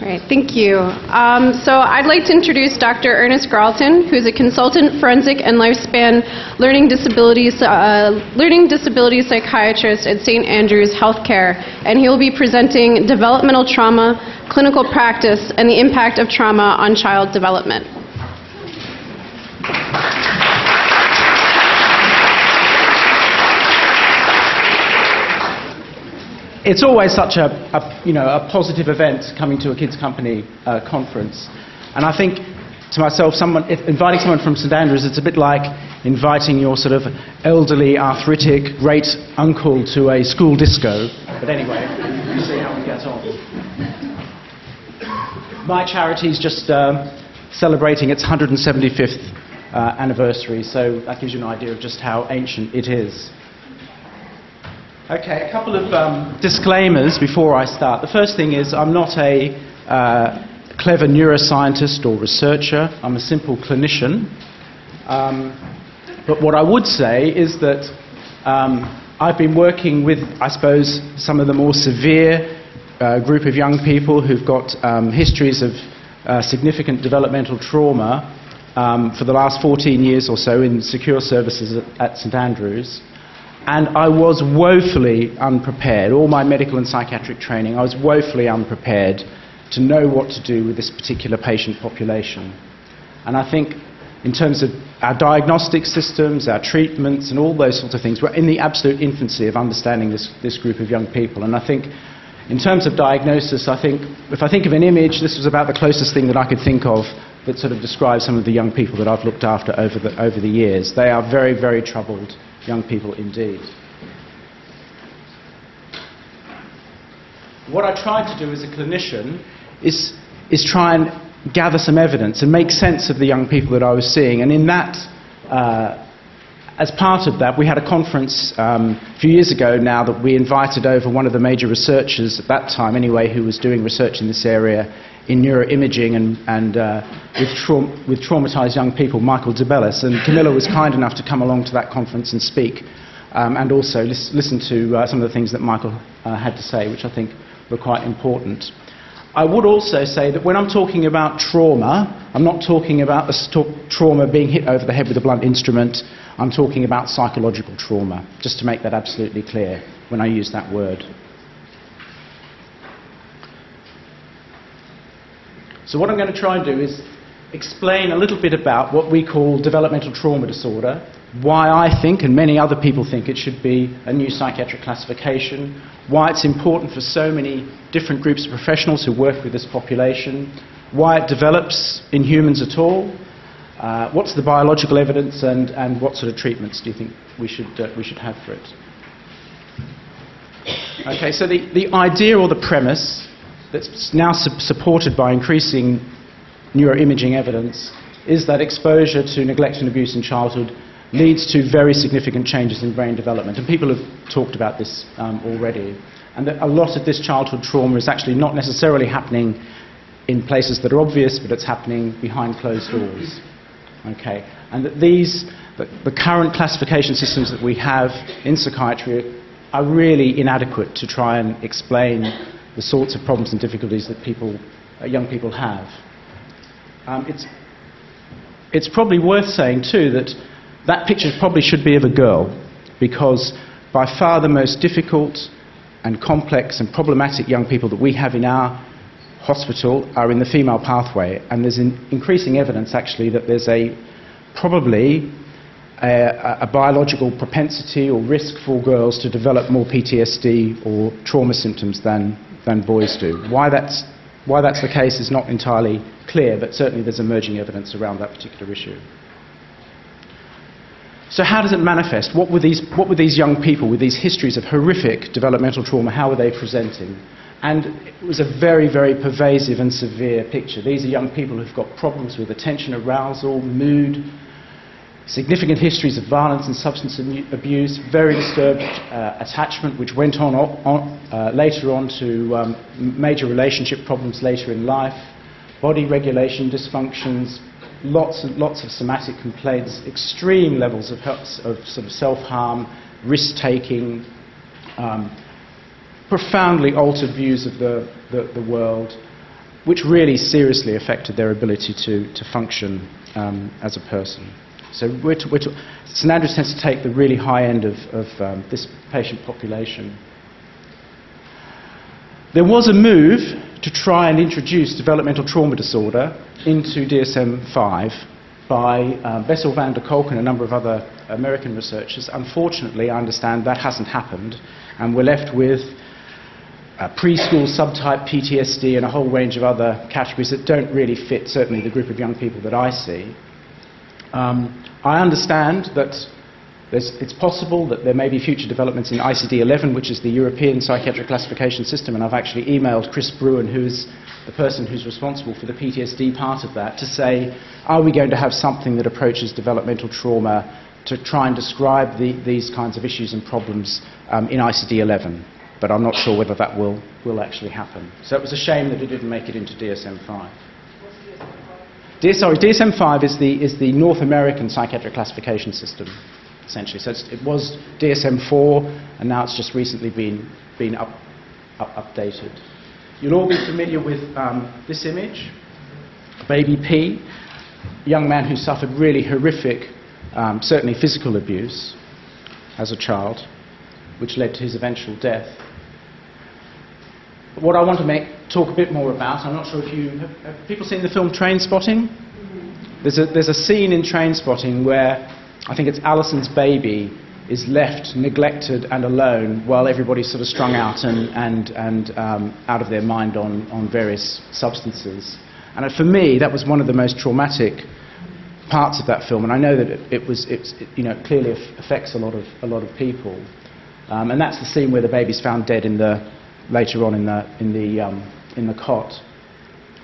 All right, thank you. Um, so I'd like to introduce Dr. Ernest Gralton, who's a consultant forensic and lifespan learning disabilities uh, learning disability psychiatrist at St. Andrews Healthcare, and he will be presenting developmental trauma, clinical practice, and the impact of trauma on child development. It's always such a, a, you know, a positive event coming to a kids' company uh, conference. And I think to myself, someone, inviting someone from St Andrews, it's a bit like inviting your sort of elderly, arthritic great uncle to a school disco. But anyway, we'll see how we get on. My charity is just uh, celebrating its 175th uh, anniversary, so that gives you an idea of just how ancient it is. Okay, a couple of um, disclaimers before I start. The first thing is I'm not a uh, clever neuroscientist or researcher, I'm a simple clinician. Um, but what I would say is that um, I've been working with, I suppose, some of the more severe uh, group of young people who've got um, histories of uh, significant developmental trauma um, for the last 14 years or so in secure services at, at St Andrews. And I was woefully unprepared. All my medical and psychiatric training, I was woefully unprepared to know what to do with this particular patient population. And I think, in terms of our diagnostic systems, our treatments, and all those sorts of things, we're in the absolute infancy of understanding this, this group of young people. And I think, in terms of diagnosis, I think, if I think of an image, this was about the closest thing that I could think of that sort of describes some of the young people that I've looked after over the, over the years. They are very, very troubled young people indeed. What I tried to do as a clinician is, is try and gather some evidence and make sense of the young people that I was seeing. And in that, uh, as part of that, we had a conference um, a few years ago now that we invited over one of the major researchers at that time, anyway, who was doing research in this area in neuroimaging and, and uh, with, with traumatized young people, Michael DeBellis. And Camilla was kind enough to come along to that conference and speak, um, and also lis- listen to uh, some of the things that Michael uh, had to say, which I think were quite important. I would also say that when I'm talking about trauma, I'm not talking about the trauma being hit over the head with a blunt instrument. I'm talking about psychological trauma, just to make that absolutely clear when I use that word. So, what I'm going to try and do is explain a little bit about what we call developmental trauma disorder, why I think and many other people think it should be a new psychiatric classification, why it's important for so many different groups of professionals who work with this population, why it develops in humans at all, uh, what's the biological evidence, and, and what sort of treatments do you think we should, uh, we should have for it? Okay, so the, the idea or the premise that's now su- supported by increasing neuroimaging evidence is that exposure to neglect and abuse in childhood leads to very significant changes in brain development. And people have talked about this um, already. And that a lot of this childhood trauma is actually not necessarily happening in places that are obvious, but it's happening behind closed doors. Okay? And that these, the, the current classification systems that we have in psychiatry are really inadequate to try and explain the sorts of problems and difficulties that people, uh, young people have. Um, it's, it's probably worth saying, too, that that picture probably should be of a girl, because by far the most difficult and complex and problematic young people that we have in our hospital are in the female pathway, and there's in increasing evidence actually that there's a probably a, a, biological propensity or risk for girls to develop more PTSD or trauma symptoms than than boys do. Why that's, why that's the case is not entirely clear, but certainly there's emerging evidence around that particular issue. So, how does it manifest? What were, these, what were these young people with these histories of horrific developmental trauma, how were they presenting? And it was a very, very pervasive and severe picture. These are young people who've got problems with attention, arousal, mood, significant histories of violence and substance abuse, very disturbed uh, attachment, which went on, on uh, later on to um, major relationship problems later in life, body regulation dysfunctions, lots and lots of somatic complaints, extreme levels of, of sort of self-harm, risk-taking, um, profoundly altered views of the, the, the world, which really seriously affected their ability to, to function um, as a person. So we're to, we're to, St Andrews tends to take the really high end of, of um, this patient population. There was a move to try and introduce developmental trauma disorder into DSM 5 by uh, Bessel van der Kolk and a number of other American researchers. Unfortunately, I understand that hasn't happened, and we're left with uh, preschool subtype PTSD and a whole range of other categories that don't really fit, certainly, the group of young people that I see. Um, I understand that it's possible that there may be future developments in ICD 11, which is the European Psychiatric Classification System, and I've actually emailed Chris Brewin, who's the person who's responsible for the PTSD part of that, to say, are we going to have something that approaches developmental trauma to try and describe the, these kinds of issues and problems um, in ICD 11? But I'm not sure whether that will, will actually happen. So it was a shame that it didn't make it into DSM 5. Sorry, DSM 5 is the, is the North American psychiatric classification system essentially. So it was DSM-4, and now it's just recently been, been up, up, updated. You'll all be familiar with um, this image, baby P, a young man who suffered really horrific, um, certainly physical abuse as a child, which led to his eventual death. What I want to make, talk a bit more about, I'm not sure if you have, have people seen the film Trainspotting? There's a, there's a scene in Trainspotting where I think it's Alison's baby is left neglected and alone while everybody's sort of strung out and, and, and um, out of their mind on, on various substances. And for me, that was one of the most traumatic parts of that film. And I know that it, it was, it, you know, clearly affects a lot of, a lot of people. Um, and that's the scene where the baby's found dead in the, later on in the, in the, um, in the cot.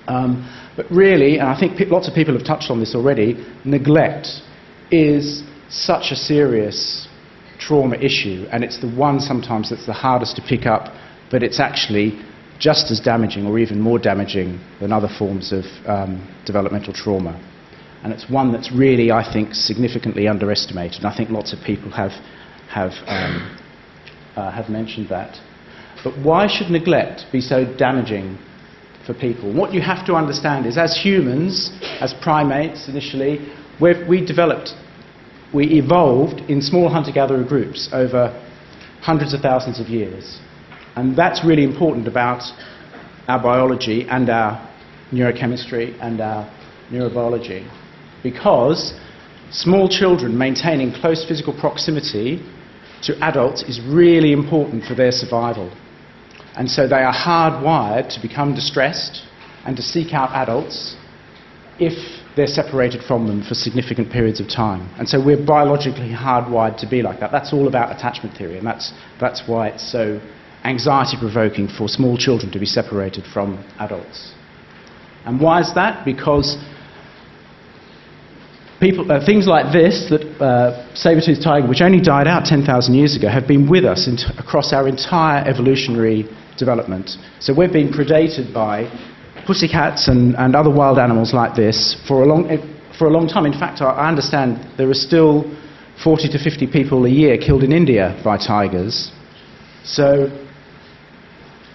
Um, but really, and I think lots of people have touched on this already, neglect is such a serious trauma issue, and it's the one sometimes that's the hardest to pick up, but it's actually just as damaging or even more damaging than other forms of um, developmental trauma. And it's one that's really, I think, significantly underestimated. And I think lots of people have, have, um, uh, have mentioned that. But why should neglect be so damaging for people? What you have to understand is, as humans, as primates initially, we developed, we evolved in small hunter gatherer groups over hundreds of thousands of years. And that's really important about our biology and our neurochemistry and our neurobiology because small children maintaining close physical proximity to adults is really important for their survival. And so they are hardwired to become distressed and to seek out adults if they're separated from them for significant periods of time. And so we're biologically hardwired to be like that. That's all about attachment theory, and that's, that's why it's so anxiety provoking for small children to be separated from adults. And why is that? Because people, uh, things like this, that uh, saber-toothed tiger, which only died out 10,000 years ago, have been with us across our entire evolutionary development. So we've been predated by pussycats and, and other wild animals like this for a long, eh, for a long time. In fact, I, I understand there are still 40 to 50 people a year killed in India by tigers. So,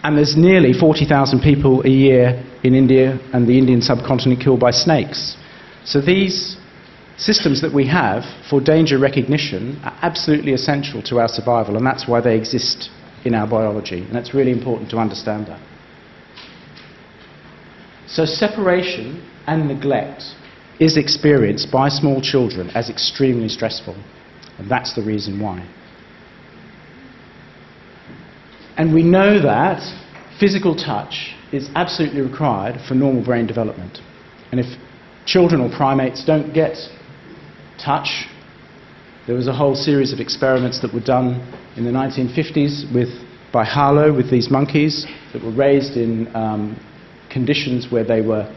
and there's nearly 40,000 people a year in India and the Indian subcontinent killed by snakes. So these systems that we have for danger recognition are absolutely essential to our survival, and that's why they exist in our biology. And it's really important to understand that. So, separation and neglect is experienced by small children as extremely stressful, and that's the reason why. And we know that physical touch is absolutely required for normal brain development. And if children or primates don't get touch, there was a whole series of experiments that were done in the 1950s with, by Harlow with these monkeys that were raised in um, conditions where they were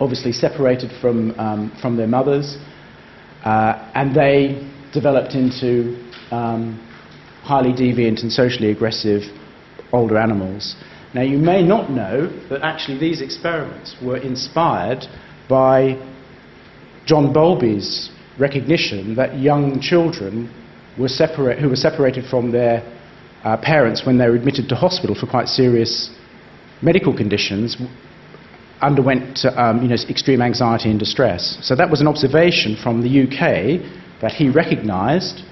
obviously separated from, um, from their mothers, uh, and they developed into um, highly deviant and socially aggressive older animals. Now, you may not know that actually these experiments were inspired by John Bowlby's recognition that young children were separate, who were separated from their uh, parents when they were admitted to hospital for quite serious medical conditions underwent um, you know, extreme anxiety and distress. So that was an observation from the UK that he recognised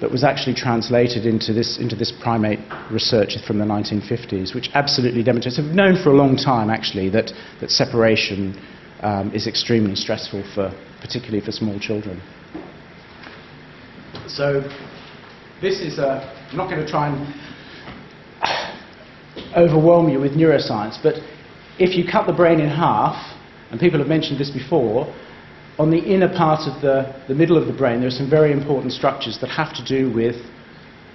that was actually translated into this, into this primate research from the 1950s, which absolutely demonstrates, we've known for a long time actually, that, that separation um, is extremely stressful, for, particularly for small children. So this is a, I'm not going to try and overwhelm you with neuroscience, but if you cut the brain in half, and people have mentioned this before, on the inner part of the, the middle of the brain, there are some very important structures that have to do with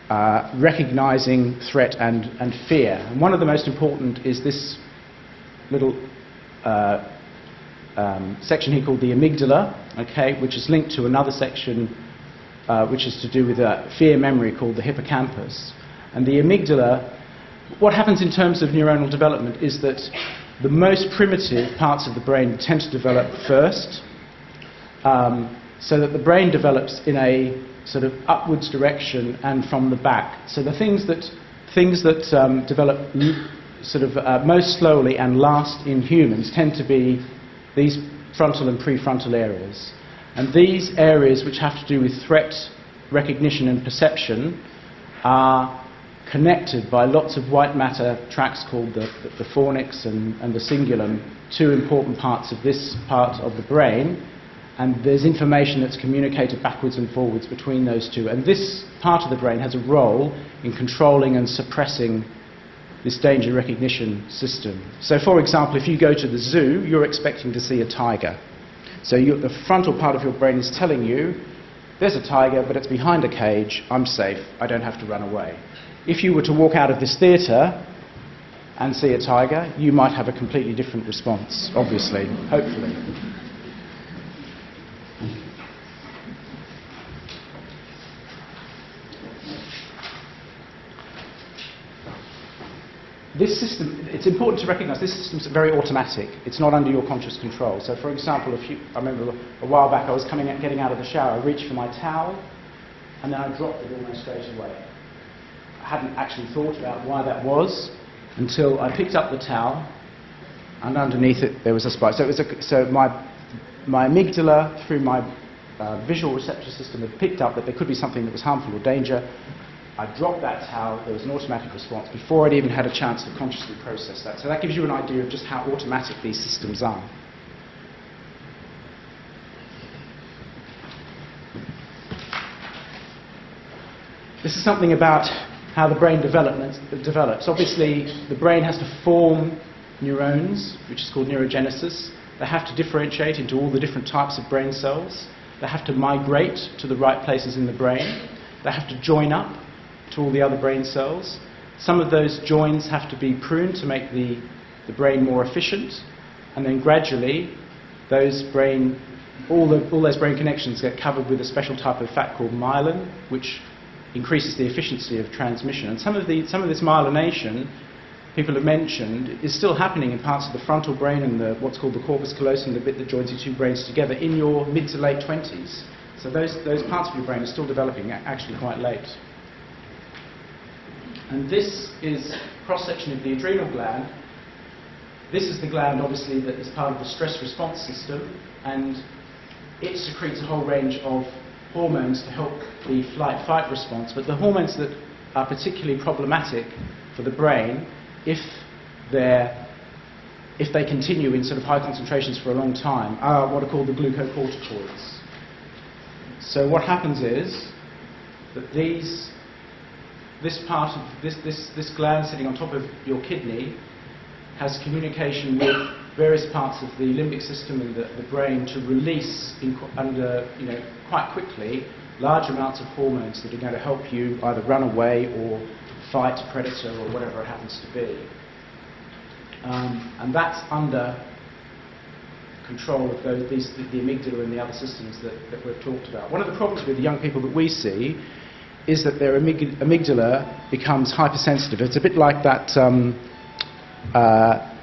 uh, recognizing threat and, and fear. And one of the most important is this little uh, um, section here called the amygdala, okay, which is linked to another section uh, which is to do with a fear memory called the hippocampus. And the amygdala, what happens in terms of neuronal development is that the most primitive parts of the brain tend to develop first, um, so that the brain develops in a sort of upwards direction and from the back. So the things that, things that um, develop sort of uh, most slowly and last in humans tend to be these frontal and prefrontal areas. And these areas, which have to do with threat recognition and perception, are connected by lots of white matter tracks called the, the, the fornix and, and the cingulum, two important parts of this part of the brain. And there's information that's communicated backwards and forwards between those two. And this part of the brain has a role in controlling and suppressing this danger recognition system. So, for example, if you go to the zoo, you're expecting to see a tiger. So, you, the frontal part of your brain is telling you, there's a tiger, but it's behind a cage, I'm safe, I don't have to run away. If you were to walk out of this theatre and see a tiger, you might have a completely different response, obviously, hopefully. This system, it's important to recognize this system is very automatic. It's not under your conscious control. So, for example, if you, I remember a while back I was coming out, getting out of the shower, I reached for my towel, and then I dropped it almost straight away I hadn't actually thought about why that was until I picked up the towel, and underneath it there was a spike. So, it was a, so my, my amygdala, through my uh, visual receptor system, had picked up that there could be something that was harmful or danger. I dropped that towel, there was an automatic response before I'd even had a chance to consciously process that. So that gives you an idea of just how automatic these systems are. This is something about how the brain develops. Obviously, the brain has to form neurons, which is called neurogenesis. They have to differentiate into all the different types of brain cells. They have to migrate to the right places in the brain. They have to join up to all the other brain cells. Some of those joins have to be pruned to make the, the brain more efficient. And then gradually, those brain, all, the, all those brain connections get covered with a special type of fat called myelin, which increases the efficiency of transmission. And some of, the, some of this myelination, people have mentioned, is still happening in parts of the frontal brain and the, what's called the corpus callosum, the bit that joins your two brains together, in your mid to late 20s. So those, those parts of your brain are still developing, actually quite late. And this is cross-section of the adrenal gland. This is the gland, obviously, that is part of the stress response system, and it secretes a whole range of hormones to help the flight fight response, but the hormones that are particularly problematic for the brain if they're if they continue in sort of high concentrations for a long time are what are called the glucocorticoids. So what happens is that these this part of this, this, this gland sitting on top of your kidney has communication with various parts of the limbic system and the, the brain to release under, you know, quite quickly large amounts of hormones that are going to help you either run away or fight a predator or whatever it happens to be. Um, and that's under control of those, these, the, the, amygdala and the other systems that, that we've talked about. One of the problems with the young people that we see is that their amygdala becomes hypersensitive. It's a bit like that. Um, uh,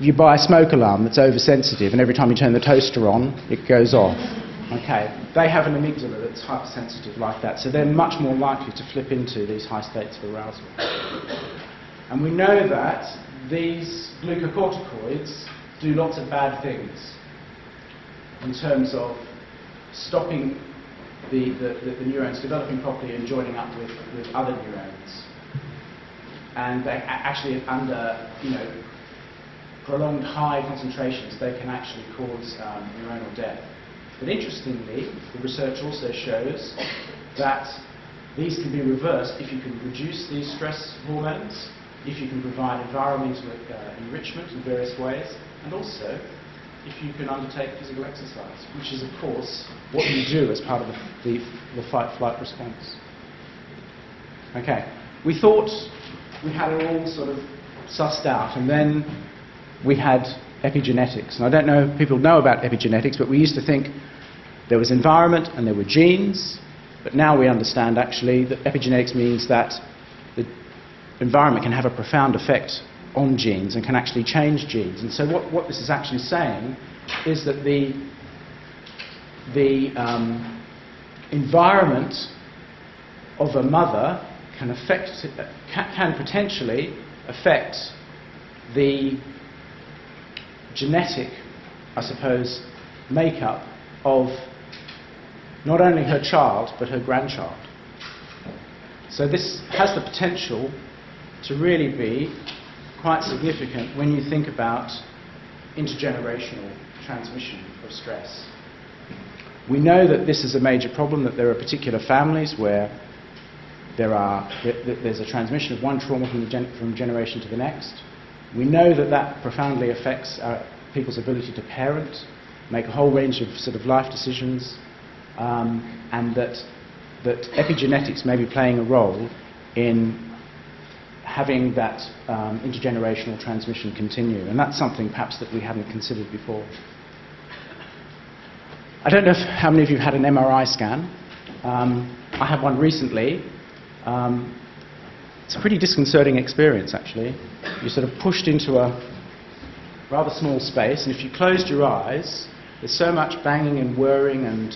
you buy a smoke alarm that's oversensitive, and every time you turn the toaster on, it goes off. Okay, they have an amygdala that's hypersensitive like that, so they're much more likely to flip into these high states of arousal. And we know that these glucocorticoids do lots of bad things in terms of stopping the, the, the, neurons developing properly and joining up with, with other neurons. And they actually, under you know, prolonged high concentrations, they can actually cause um, neuronal death. But interestingly, the research also shows that these can be reversed if you can reduce these stress hormones, if you can provide environmental uh, enrichment in various ways, and also if you can undertake physical exercise, which is, of course, what you do as part of the, the, the fight-flight response. Okay, we thought we had it all sort of sussed out, and then we had epigenetics. And I don't know if people know about epigenetics, but we used to think there was environment and there were genes, but now we understand actually that epigenetics means that the environment can have a profound effect on genes and can actually change genes. And so what, what this is actually saying is that the, the um, environment of a mother can, affect, can, can potentially affect the genetic, I suppose, makeup of not only her child but her grandchild. So this has the potential to really be quite significant when you think about intergenerational transmission of stress. We know that this is a major problem, that there are particular families where there are, there's a transmission of one trauma from, gen- from generation to the next. We know that that profoundly affects our, people's ability to parent, make a whole range of sort of life decisions, um, and that, that epigenetics may be playing a role in having that um, intergenerational transmission continue. And that's something perhaps that we hadn't considered before. I don't know if, how many of you have had an MRI scan. Um, I had one recently. Um, it's a pretty disconcerting experience, actually. You're sort of pushed into a rather small space, and if you closed your eyes, there's so much banging and whirring and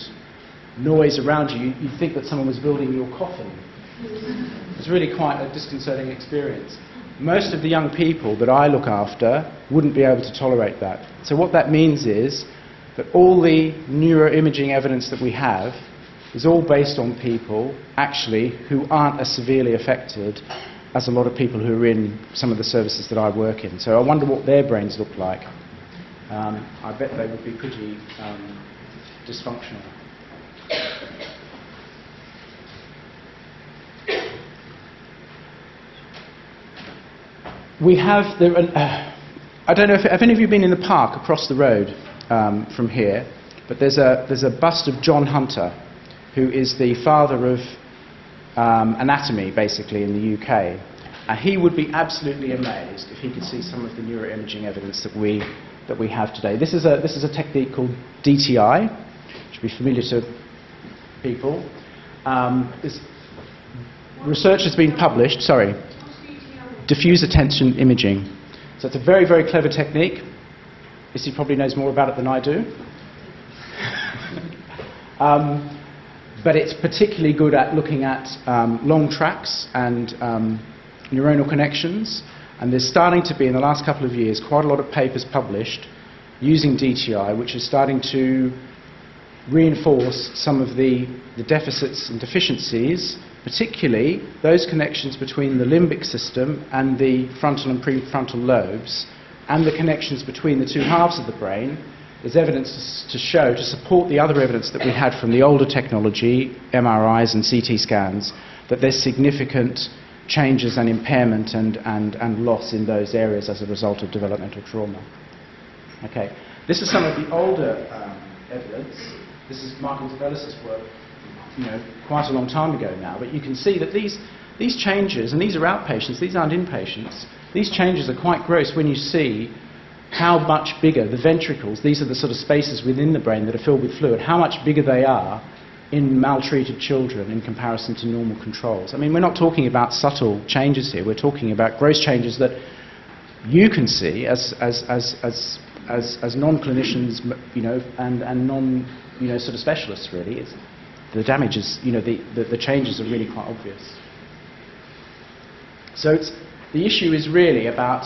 noise around you, you'd think that someone was building your coffin. It's really quite a disconcerting experience. Most of the young people that I look after wouldn't be able to tolerate that. So, what that means is that all the neuroimaging evidence that we have is all based on people actually who aren't as severely affected as a lot of people who are in some of the services that I work in. So, I wonder what their brains look like. Um, I bet they would be pretty um, dysfunctional. We have the. Uh, I don't know if have any of you been in the park across the road um, from here, but there's a there's a bust of John Hunter, who is the father of um, anatomy, basically in the UK. And he would be absolutely amazed if he could see some of the neuroimaging evidence that we that we have today. This is a this is a technique called DTI, which should be familiar to people. Um, research has been published. Sorry diffusion tensor imaging. So it's a very, very clever technique. Issy probably knows more about it than I do. um, but it's particularly good at looking at um, long tracks and um, neuronal connections. And there's starting to be, in the last couple of years, quite a lot of papers published using DTI, which is starting to reinforce some of the, the deficits and deficiencies particularly those connections between the limbic system and the frontal and prefrontal lobes, and the connections between the two halves of the brain, there's evidence to show, to support the other evidence that we had from the older technology, MRIs and CT scans, that there's significant changes and impairment and, and, and loss in those areas as a result of developmental trauma. Okay, this is some of the older um, evidence. This is Michael DeBellis's work you know, quite a long time ago now, but you can see that these, these changes, and these are outpatients, these aren't inpatients, these changes are quite gross when you see how much bigger the ventricles, these are the sort of spaces within the brain that are filled with fluid, how much bigger they are in maltreated children in comparison to normal controls. I mean, we're not talking about subtle changes here, we're talking about gross changes that you can see as, as, as, as, as, as non clinicians you know, and, and non you know, sort of specialists, really. It's, the damage is, you know, the, the, the changes are really quite obvious. So the issue is really about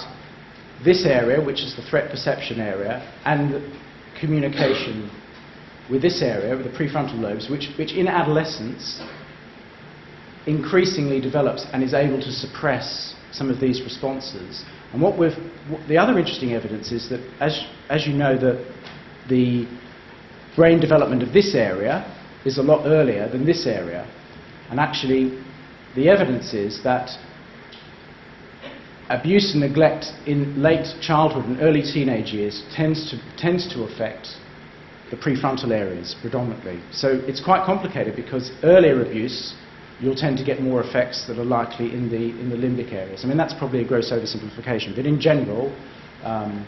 this area, which is the threat perception area, and communication with this area, with the prefrontal lobes, which, which in adolescence increasingly develops and is able to suppress some of these responses. And what we've, the other interesting evidence is that, as, as you know, that the brain development of this area is a lot earlier than this area. And actually, the evidence is that abuse and neglect in late childhood and early teenage years tends to, tends to affect the prefrontal areas predominantly. So it's quite complicated because earlier abuse, you'll tend to get more effects that are likely in the, in the limbic areas. I mean, that's probably a gross oversimplification, but in general, um,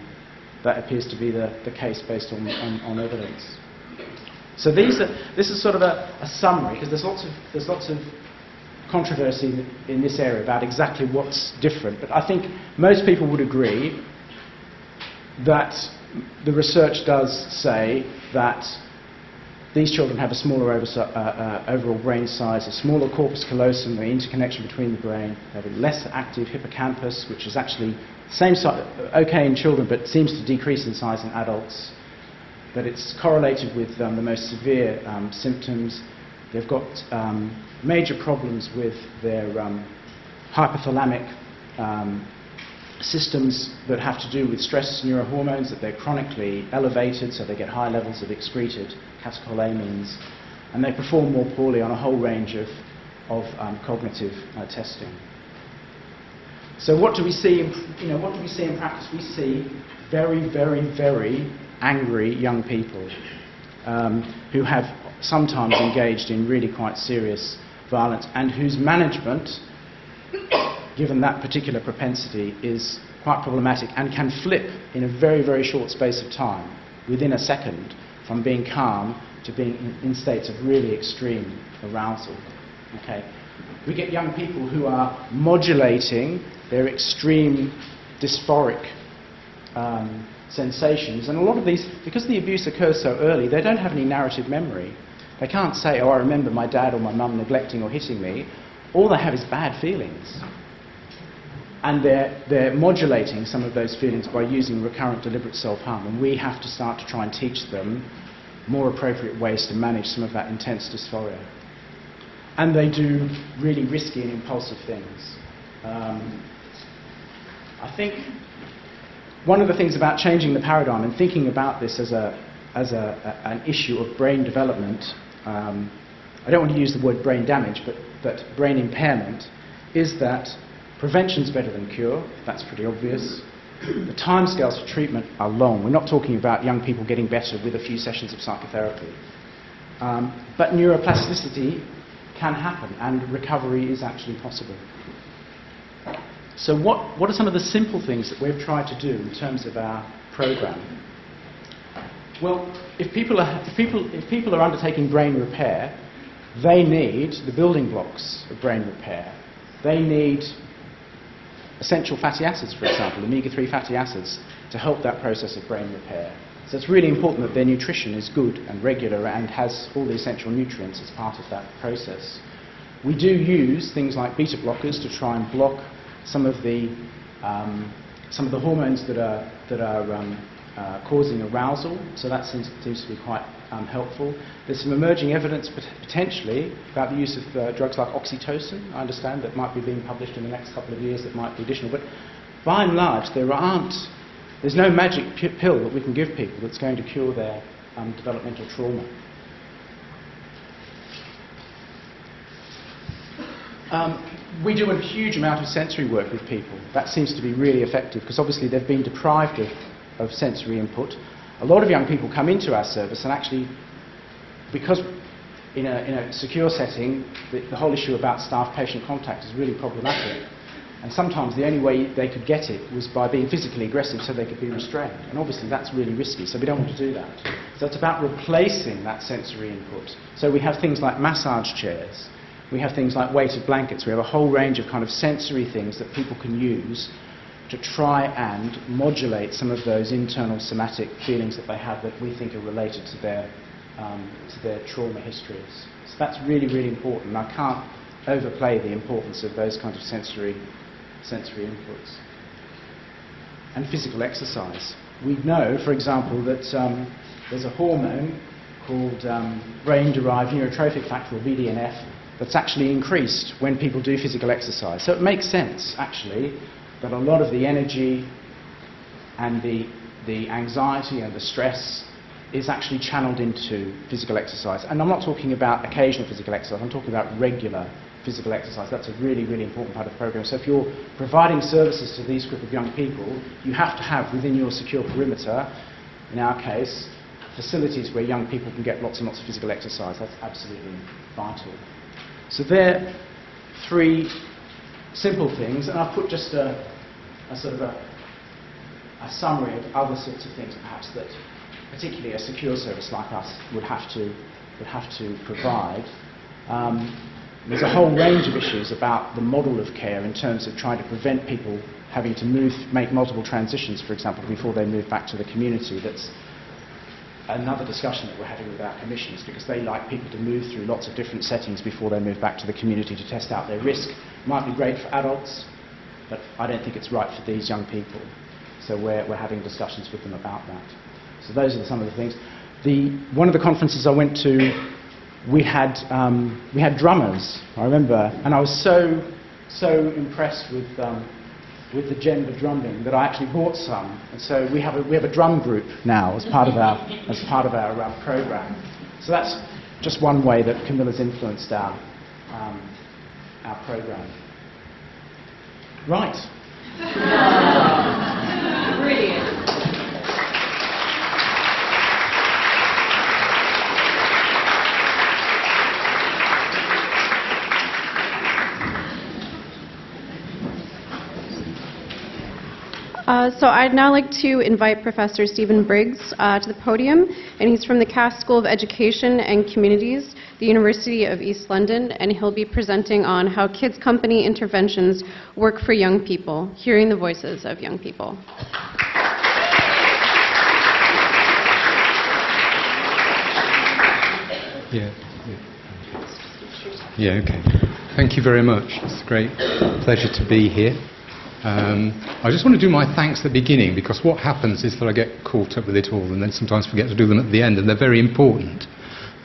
that appears to be the, the case based on, on, on evidence. So these are, this is sort of a, a summary, because there's lots of, there's lots of controversy in, this area about exactly what's different. But I think most people would agree that the research does say that these children have a smaller over, uh, uh, overall brain size, a smaller corpus callosum, the interconnection between the brain, they have a less active hippocampus, which is actually same size, okay in children, but seems to decrease in size in adults. That it's correlated with um, the most severe um, symptoms. They've got um, major problems with their um, hypothalamic um, systems that have to do with stress neurohormones, that they're chronically elevated, so they get high levels of excreted catecholamines, and they perform more poorly on a whole range of, of cognitive uh, testing. So what do we see? In, you know, what do we see in practice? We see very, very, very angry young people um, who have sometimes engaged in really quite serious violence and whose management given that particular propensity, is quite problematic and can flip in a very, very short space of time, within a second, from being calm to being in, states of really extreme arousal. Okay? We get young people who are modulating their extreme dysphoric um, sensations, and a lot of these, because the abuse occurs so early, they don't have any narrative memory. They can't say, oh, I remember my dad or my mum neglecting or hitting me. All they have is bad feelings and they're, they're modulating some of those feelings by using recurrent deliberate self-harm. And we have to start to try and teach them more appropriate ways to manage some of that intense dysphoria. And they do really risky and impulsive things. Um, I think one of the things about changing the paradigm and thinking about this as, a, as a, a, an issue of brain development, um, I don't want to use the word brain damage, but, but brain impairment, is that Prevention's better than cure, that's pretty obvious. The timescales for treatment are long. We're not talking about young people getting better with a few sessions of psychotherapy. Um, but neuroplasticity can happen, and recovery is actually possible. So, what, what are some of the simple things that we've tried to do in terms of our program? Well, if people are, if people, if people are undertaking brain repair, they need the building blocks of brain repair. They need essential fatty acids, for example, omega 3 fatty acids, to help that process of brain repair. So it's really important that their nutrition is good and regular and has all the essential nutrients as part of that process. We do use things like beta blockers to try and block some of the, um, some of the hormones that are, that are um, uh, causing arousal, so that seems, seems to be quite um, helpful. There's some emerging evidence potentially about the use of uh, drugs like oxytocin, I understand, that might be being published in the next couple of years that might be additional. But by and large, there aren't, there's no magic p- pill that we can give people that's going to cure their um, developmental trauma. Um, we do a huge amount of sensory work with people. That seems to be really effective because obviously they've been deprived of, of sensory input a lot of young people come into our service and actually, because in a, in a secure setting, the, the whole issue about staff-patient contact is really problematic. And sometimes the only way they could get it was by being physically aggressive so they could be restrained. And obviously that's really risky, so we don't want to do that. So it's about replacing that sensory input. So we have things like massage chairs, we have things like weighted blankets, we have a whole range of kind of sensory things that people can use to try and modulate some of those internal somatic feelings that they have that we think are related to their, um, to their trauma histories. So that's really, really important. I can't overplay the importance of those kinds of sensory, sensory inputs. and physical exercise. We know, for example, that um, there's a hormone called um, brain-derived neurotrophic factor, or BDNF, that's actually increased when people do physical exercise. So it makes sense, actually, that a lot of the energy and the, the anxiety and the stress is actually channeled into physical exercise. And I'm not talking about occasional physical exercise, I'm talking about regular physical exercise. That's a really, really important part of the program. So if you're providing services to these group of young people, you have to have within your secure perimeter, in our case, facilities where young people can get lots and lots of physical exercise. That's absolutely vital. So there three simple things, and I've put just a, a sort of a, a summary of other sorts of things perhaps that particularly a secure service like us would have to, would have to provide. Um, there's a whole range of issues about the model of care in terms of trying to prevent people having to move, make multiple transitions, for example, before they move back to the community. That's another discussion that we're having with our commissioners because they like people to move through lots of different settings before they move back to the community to test out their risk. Might be great for adults, but I don't think it's right for these young people. So we're, we're having discussions with them about that. So those are some of the things. The, one of the conferences I went to we had, um, we had drummers, I remember, and I was so, so impressed with, um, with the djembe drumming that I actually bought some. And so we have a, we have a drum group now as part of our, as part of our uh, program. So that's just one way that Camilla's influenced our, um, our program. Right. Uh, so I'd now like to invite Professor Stephen Briggs uh, to the podium, and he's from the Cass School of Education and Communities, the University of East London, and he'll be presenting on how Kids Company interventions work for young people, hearing the voices of young people. Yeah. Yeah, okay. Thank you very much. It's a great pleasure to be here. Um, I just want to do my thanks at the beginning because what happens is that I get caught up with it all and then sometimes forget to do them at the end, and they're very important.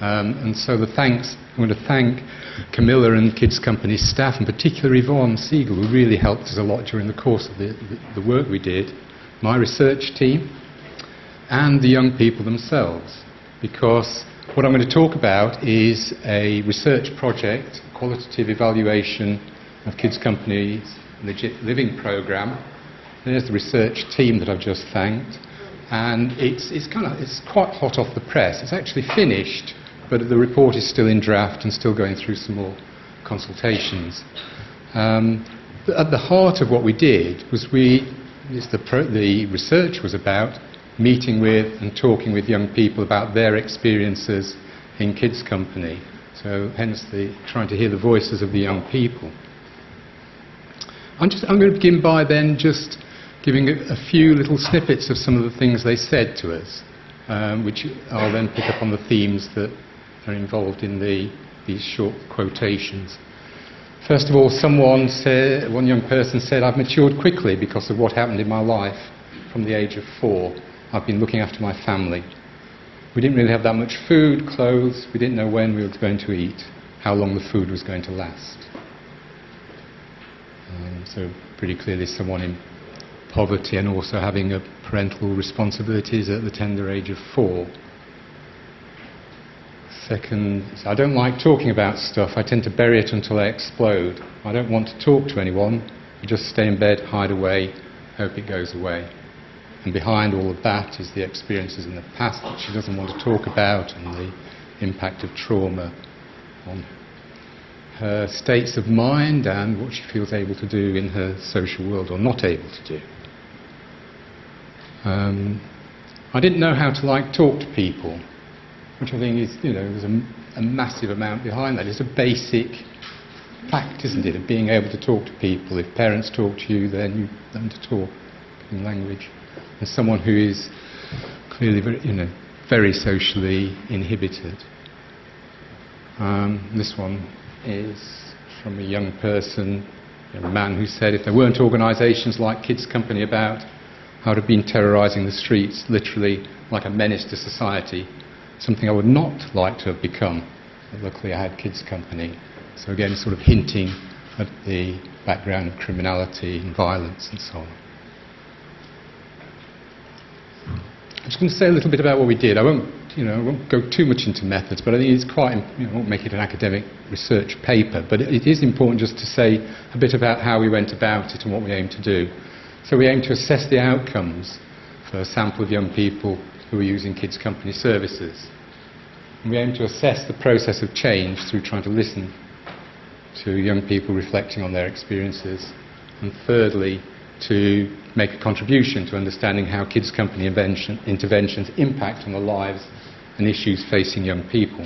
Um, and so the thanks, I'm going to thank Camilla and Kids Company staff, and particularly Yvonne Siegel, who really helped us a lot during the course of the, the, the work we did, my research team, and the young people themselves. Because what I'm going to talk about is a research project, qualitative evaluation of kids' companies Legit Living Programme. There's the research team that I've just thanked. And it's, it's, kind of, it's quite hot off the press. It's actually finished, but the report is still in draft and still going through some more consultations. Um, at the heart of what we did was we, the, pro, the research was about meeting with and talking with young people about their experiences in kids' company. So, hence the trying to hear the voices of the young people. I'm, just, I'm going to begin by then just giving a, a, few little snippets of some of the things they said to us, um, which I'll then pick up on the themes that are involved in the, these short quotations. First of all, someone said, one young person said, I've matured quickly because of what happened in my life from the age of four. I've been looking after my family. We didn't really have that much food, clothes, we didn't know when we were going to eat, how long the food was going to last. Um, so pretty clearly someone in poverty and also having a parental responsibilities at the tender age of four. Second, I don't like talking about stuff. I tend to bury it until I explode. I don't want to talk to anyone. I just stay in bed, hide away, hope it goes away. And behind all of that is the experiences in the past that she doesn't want to talk about and the impact of trauma on her states of mind and what she feels able to do in her social world or not able to do. Um, I didn't know how to like talk to people, which I think is, you know, there's a, a massive amount behind that. It's a basic fact, isn't it, of being able to talk to people. If parents talk to you, then you learn to talk in language. As someone who is clearly very, you know, very socially inhibited. Um, this one is from a young person, a man who said if there weren't organisations like Kids Company about, I would have been terrorising the streets, literally like a menace to society, something I would not like to have become. But luckily, I had kids' company. So, again, sort of hinting at the background of criminality and violence and so on. I'm just going to say a little bit about what we did. I won't, you know, I won't go too much into methods, but I think it's quite, you know, I won't make it an academic research paper, but it is important just to say a bit about how we went about it and what we aim to do. So we aim to assess the outcomes for a sample of young people who are using kids' company services. And we aim to assess the process of change through trying to listen to young people reflecting on their experiences. And thirdly, to make a contribution to understanding how kids' company interventions impact on the lives and issues facing young people.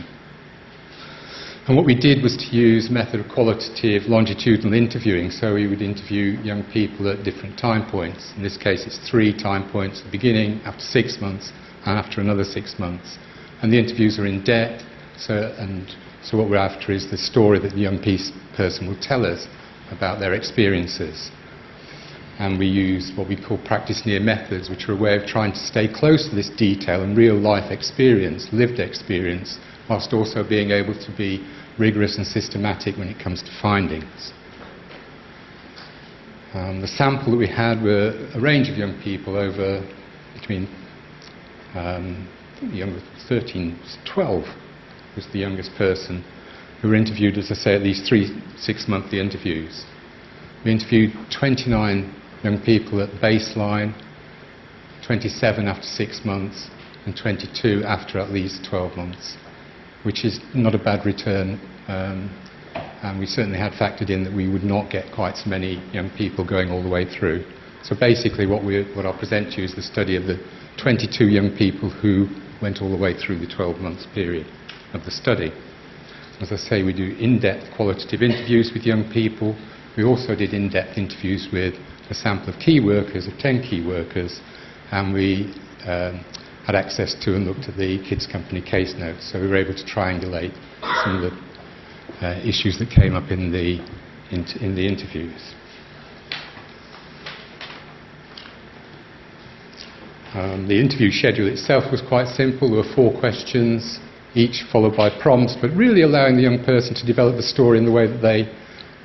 And what we did was to use method of qualitative longitudinal interviewing. So we would interview young people at different time points. In this case, it's three time points the beginning, after six months, and after another six months. And the interviews are in depth. So, and so what we're after is the story that the young person will tell us about their experiences. And we use what we call practice near methods, which are a way of trying to stay close to this detail and real life experience, lived experience, whilst also being able to be rigorous and systematic when it comes to findings. Um, the sample that we had were a range of young people over between um, young 13, 12 was the youngest person who were interviewed, as I say, at these three six monthly interviews. We interviewed 29 young people at baseline, 27 after six months, and 22 after at least 12 months which is not a bad return. Um, and we certainly had factored in that we would not get quite so many young people going all the way through. So basically, what, we, what I'll present to you is the study of the 22 young people who went all the way through the 12 months period of the study. As I say, we do in depth qualitative interviews with young people. We also did in depth interviews with a sample of key workers, of 10 key workers, and we um, had access to and looked at the kids' company case notes. So we were able to triangulate some of the uh, issues that came up in the, in, in the interviews. Um, the interview schedule itself was quite simple. There were four questions, each followed by prompts, but really allowing the young person to develop the story in the way that they,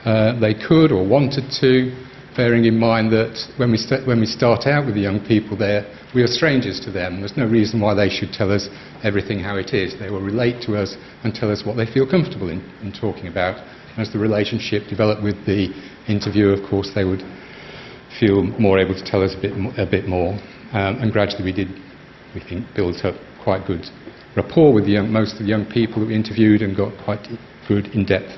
uh, they could or wanted to, bearing in mind that when we, st- when we start out with the young people there, we are strangers to them. There's no reason why they should tell us everything how it is. They will relate to us and tell us what they feel comfortable in, in talking about. And as the relationship developed with the interviewer, of course, they would feel more able to tell us a bit, a bit more. Um, and gradually we did, we think, build up quite good rapport with young, most of the young people that we interviewed and got quite good in-depth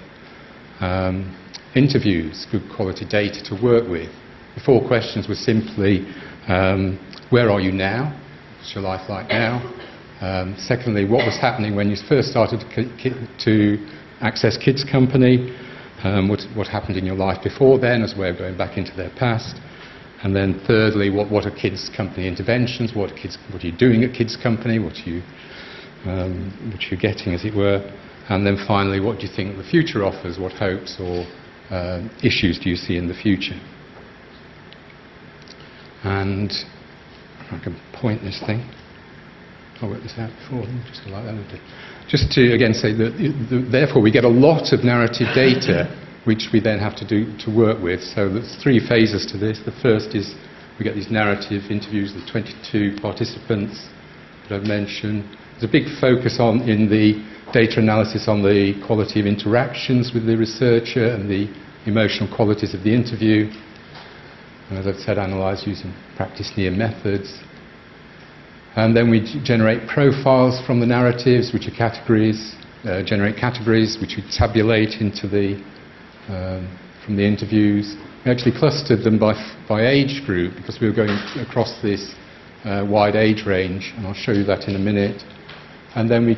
um, interviews, good quality data to work with. The four questions were simply um, where are you now? What's your life like now? Um, secondly, what was happening when you first started to, to access Kids Company? Um, what, what, happened in your life before then as a way of going back into their past? And then thirdly, what, what are Kids Company interventions? What, kids, what are you doing at Kids Company? What are you, um, what are you getting, as it were? And then finally, what do you think the future offers? What hopes or uh, issues do you see in the future? And I can point this thing. I worked this out before, just like that. Just to again say that, the, therefore, we get a lot of narrative data which we then have to do to work with. So there's three phases to this. The first is we get these narrative interviews with 22 participants that I've mentioned. There's a big focus on in the data analysis on the quality of interactions with the researcher and the emotional qualities of the interview and as I've said, analyse using practice near methods. And then we generate profiles from the narratives, which are categories, uh, generate categories, which we tabulate into the, um, from the interviews. We actually clustered them by, by age group because we were going across this uh, wide age range, and I'll show you that in a minute. And then we,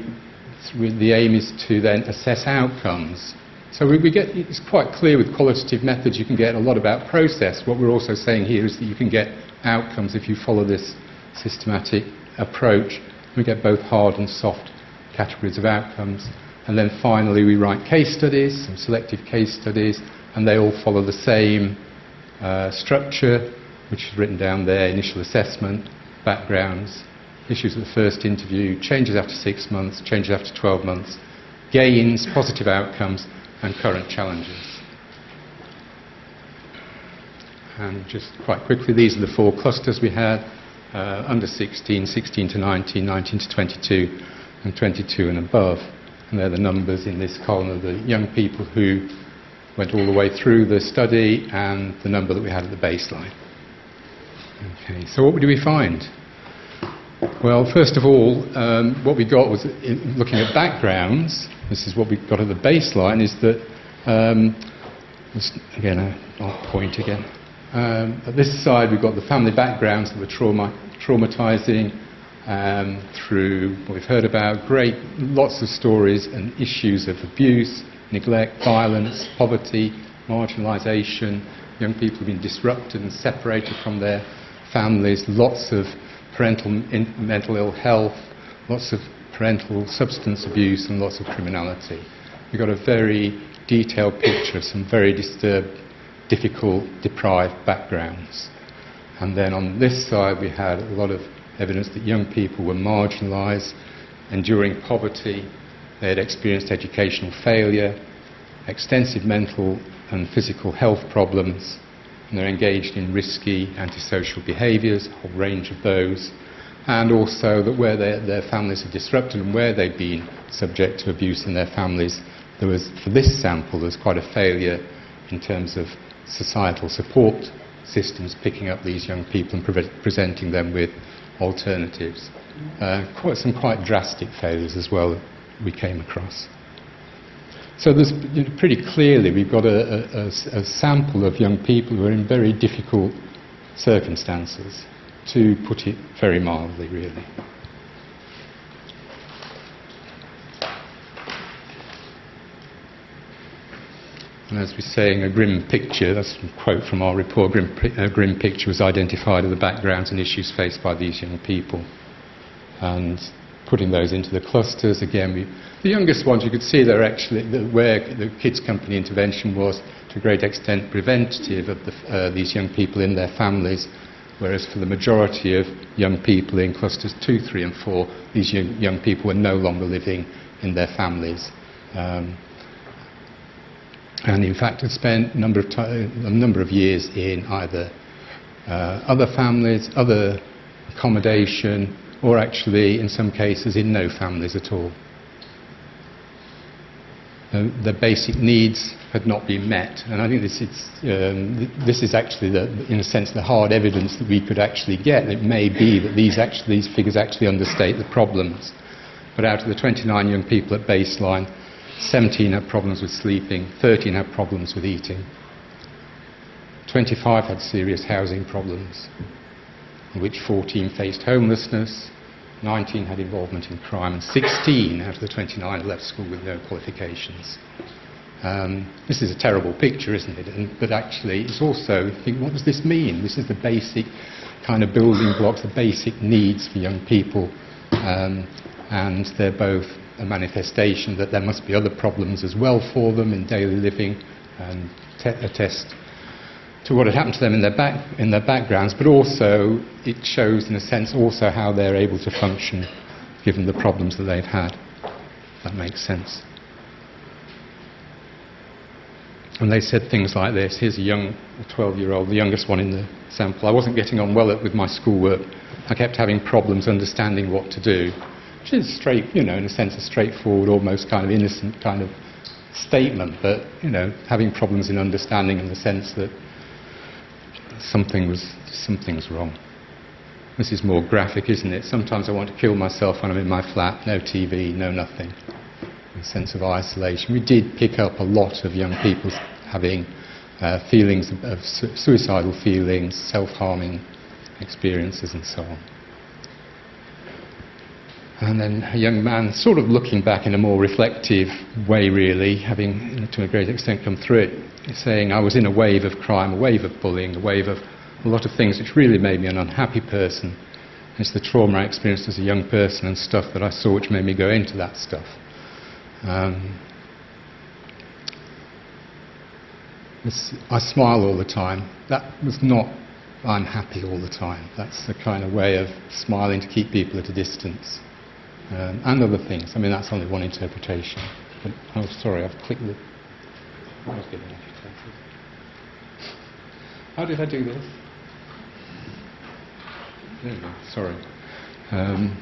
the aim is to then assess outcomes. So we, we get, it's quite clear with qualitative methods you can get a lot about process. What we're also saying here is that you can get outcomes if you follow this systematic approach. We get both hard and soft categories of outcomes. And then finally, we write case studies, some selective case studies, and they all follow the same uh, structure. which is written down there initial assessment, backgrounds, issues at the first interview, changes after six months, changes after 12 months, gains, positive outcomes, and current challenges. And just quite quickly, these are the four clusters we had uh, under 16, 16 to 19, 19 to 22, and 22 and above. And they're the numbers in this column of the young people who went all the way through the study and the number that we had at the baseline. Okay, so what do we find? Well, first of all, um, what we got was looking at backgrounds. This is what we got at the baseline. Is that um, again? I'll point again. Um, at this side, we've got the family backgrounds that were trauma, traumatizing um, through what we've heard about. Great, lots of stories and issues of abuse, neglect, violence, poverty, marginalization. Young people have been disrupted and separated from their families. Lots of parental in, mental ill health, lots of parental substance abuse, and lots of criminality. We've got a very detailed picture of some very disturbed, difficult, deprived backgrounds. And then on this side, we had a lot of evidence that young people were marginalised, enduring poverty, they had experienced educational failure, extensive mental and physical health problems, and they're engaged in risky antisocial behaviours, a whole range of those, and also that where their families are disrupted and where they've been subject to abuse in their families, there was, for this sample, there's quite a failure in terms of societal support systems picking up these young people and pre- presenting them with alternatives. Uh, quite, some quite drastic failures as well that we came across. So there's pretty clearly we've got a, a, a, sample of young people who are in very difficult circumstances, to put it very mildly, really. And as we're saying, a grim picture, that's a quote from our report, grim, a grim picture was identified of the backgrounds and issues faced by these young people. And putting those into the clusters, again, we, the youngest ones, you could see they're actually where the kids' company intervention was to a great extent preventative of the, uh, these young people in their families, whereas for the majority of young people in clusters 2, 3, and 4, these young, young people were no longer living in their families. Um, and in fact had spent a number of, number of years in either uh, other families, other accommodation, or actually, in some cases, in no families at all uh, the basic needs had not been met. And I think this is, um, this is actually, the, in a sense, the hard evidence that we could actually get. It may be that these, actually, these figures actually understate the problems. But out of the 29 young people at baseline, 17 had problems with sleeping, 13 had problems with eating, 25 had serious housing problems, in which 14 faced homelessness, 19 had involvement in crime, and 16 out of the 29 left school with no qualifications. Um, this is a terrible picture, isn't it? And, but actually, it's also, think, what does this mean? This is the basic kind of building blocks, the basic needs for young people, um, and they're both a manifestation that there must be other problems as well for them in daily living, and te- attest to what had happened to them in their, back, in their backgrounds, but also it shows, in a sense, also how they're able to function given the problems that they've had. That makes sense. And they said things like this here's a young 12 year old, the youngest one in the sample. I wasn't getting on well with my schoolwork. I kept having problems understanding what to do, which is straight, you know, in a sense, a straightforward, almost kind of innocent kind of statement, but, you know, having problems in understanding in the sense that something was, something's wrong. This is more graphic, isn't it? Sometimes I want to kill myself when I'm in my flat, no TV, no nothing. A sense of isolation. We did pick up a lot of young people having uh, feelings of, su- suicidal feelings, self harming experiences, and so on. And then a young man, sort of looking back in a more reflective way, really, having to a great extent come through it, saying, I was in a wave of crime, a wave of bullying, a wave of a lot of things which really made me an unhappy person. It's the trauma I experienced as a young person and stuff that I saw which made me go into that stuff. Um, I smile all the time. That was not I'm happy all the time. That's the kind of way of smiling to keep people at a distance. Um, and other things. I mean, that's only one interpretation. But, oh, sorry, I've clicked the. I was getting agitated. How did I do this? There go. Sorry. Um,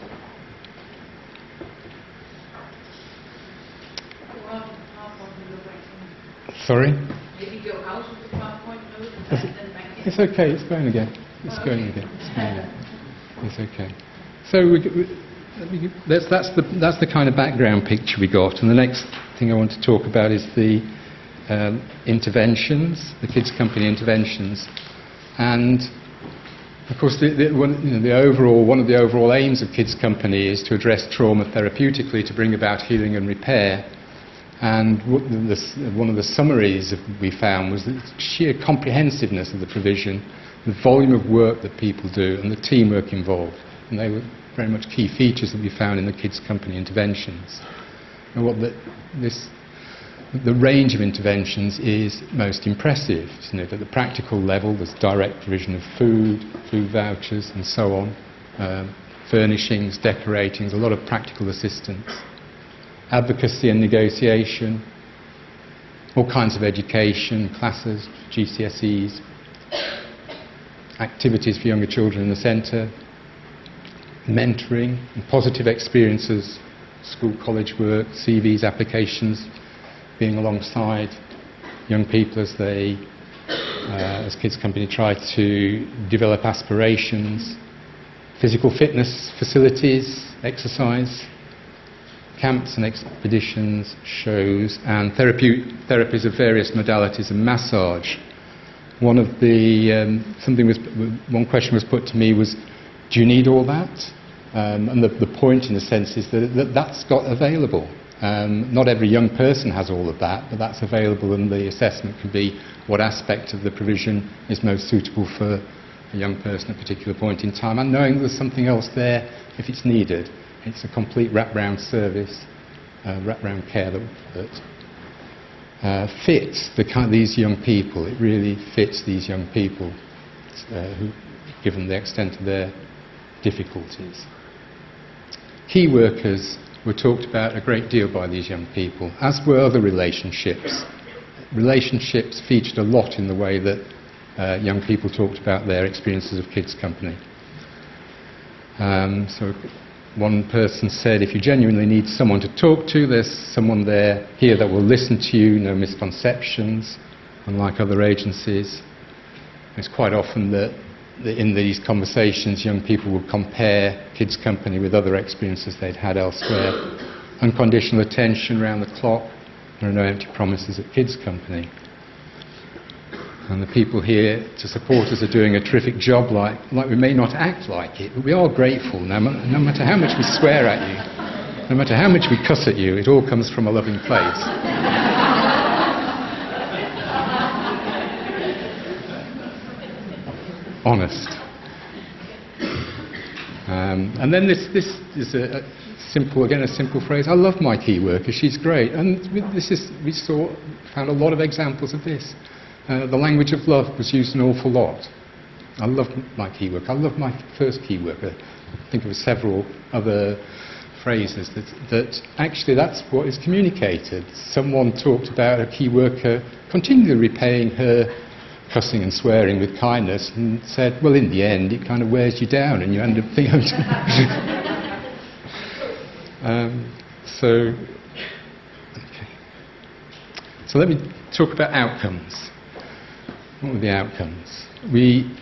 sorry? Maybe go out of the PowerPoint mode and then back in. It's okay, it's going again. It's going again. It's going again. It's okay. So we, we, that's, that's, the, that's the kind of background picture we got. And the next thing I want to talk about is the um, interventions, the kids' company interventions. And of course, the, the, one, you know, the overall, one of the overall aims of Kids Company is to address trauma therapeutically to bring about healing and repair. And the, one of the summaries we found was the sheer comprehensiveness of the provision, the volume of work that people do, and the teamwork involved. And they were very much key features that we found in the Kids Company interventions. And what this, the range of interventions is most impressive. You know, at the practical level, there's direct provision of food, food vouchers, and so on, um, furnishings, decorating, a lot of practical assistance advocacy and negotiation, all kinds of education, classes, GCSEs, activities for younger children in the centre, mentoring, and positive experiences, school, college work, CVs, applications, being alongside young people as they, uh, as Kids Company try to develop aspirations, physical fitness facilities, exercise, camps and expeditions, shows, and therapies of various modalities and massage. One of the um, something was one question was put to me was, do you need all that? Um, and the, the point, in a sense, is that, that that's got available. Um, not every young person has all of that, but that's available, and the assessment can be what aspect of the provision is most suitable for a young person at a particular point in time, and knowing there's something else there if it's needed. It's a complete wraparound service, uh, wraparound care that, that uh, fits the kind, these young people. It really fits these young people, uh, who, given the extent of their difficulties. Key workers were talked about a great deal by these young people, as were other relationships. Relationships featured a lot in the way that uh, young people talked about their experiences of kids' company. Um, so one person said, if you genuinely need someone to talk to, there's someone there here that will listen to you, no misconceptions, unlike other agencies. It's quite often that in these conversations, young people would compare kids' company with other experiences they'd had elsewhere. Unconditional attention around the clock. There are no empty promises at kids' company. And the people here to support us are doing a terrific job, like, like we may not act like it, but we are grateful. No matter how much we swear at you, no matter how much we cuss at you, it all comes from a loving place. Honest. Um, and then this, this is a, a, simple, again, a simple phrase. I love my key worker. She's great. And this is, we saw, found a lot of examples of this. Uh, the language of love was used an awful lot. I love my key worker. I love my first key worker. I think of several other phrases that, that actually that's what is communicated. Someone talked about a key worker continually repaying her cussing and swearing with kindness and said, well, in the end, it kind of wears you down and you end up thinking. um, so, okay. So let me talk about outcomes. What were the outcomes? We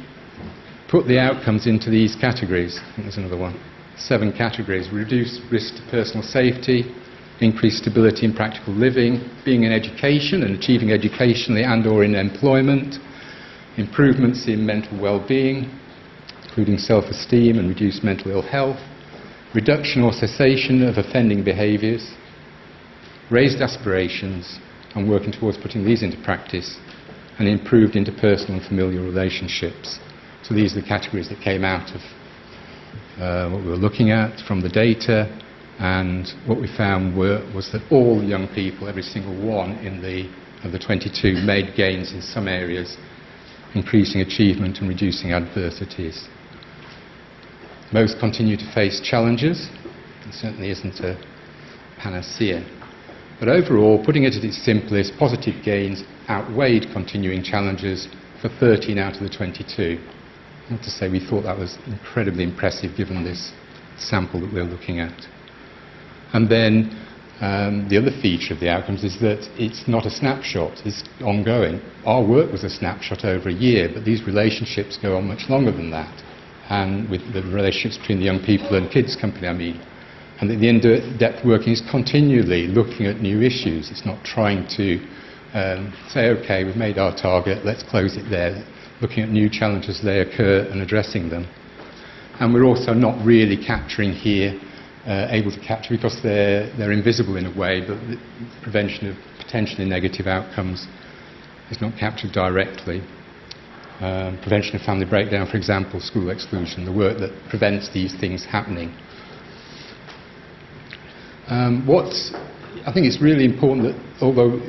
put the outcomes into these categories. I think there's another one. Seven categories. Reduce risk to personal safety, increase stability in practical living, being in education and achieving educationally and or in employment, improvements in mental well-being, including self-esteem and reduced mental ill health, reduction or cessation of offending behaviours, raised aspirations, and working towards putting these into practice and improved interpersonal and familial relationships. So these are the categories that came out of uh, what we were looking at from the data, and what we found were, was that all young people, every single one in the, of the 22, made gains in some areas increasing achievement and reducing adversities. Most continue to face challenges. It certainly isn't a panacea. But overall, putting it at its simplest, positive gains outweighed continuing challenges for 13 out of the 22. I have to say, we thought that was incredibly impressive given this sample that we're looking at. And then um, the other feature of the outcomes is that it's not a snapshot, it's ongoing. Our work was a snapshot over a year, but these relationships go on much longer than that. And with the relationships between the young people and kids company, I mean. And the in-depth working is continually looking at new issues. It's not trying to um, say, okay, we've made our target, let's close it there. Looking at new challenges as they occur and addressing them. And we're also not really capturing here uh, able to capture because they're, they're invisible in a way, but the prevention of potentially negative outcomes is not captured directly. Um, prevention of family breakdown, for example, school exclusion, the work that prevents these things happening. Um, I think it's really important that, although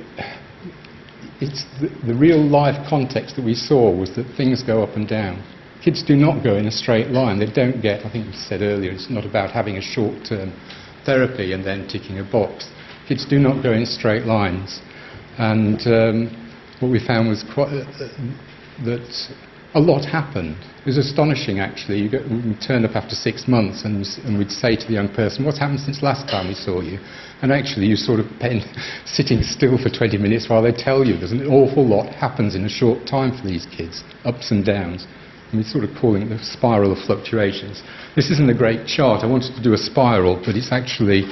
it's the, the real life context that we saw was that things go up and down. Kids do not go in a straight line. They don't get, I think we said earlier, it's not about having a short term therapy and then ticking a box. Kids do not go in straight lines. And um, what we found was quite, uh, uh that a lot happened. It was astonishing, actually. You would turn up after six months and, and, we'd say to the young person, What's happened since last time we saw you? And actually, you sort of pen, sitting still for 20 minutes while they tell you. There's an awful lot happens in a short time for these kids, ups and downs we're sort of calling it the spiral of fluctuations. This isn't a great chart. I wanted to do a spiral, but it's actually,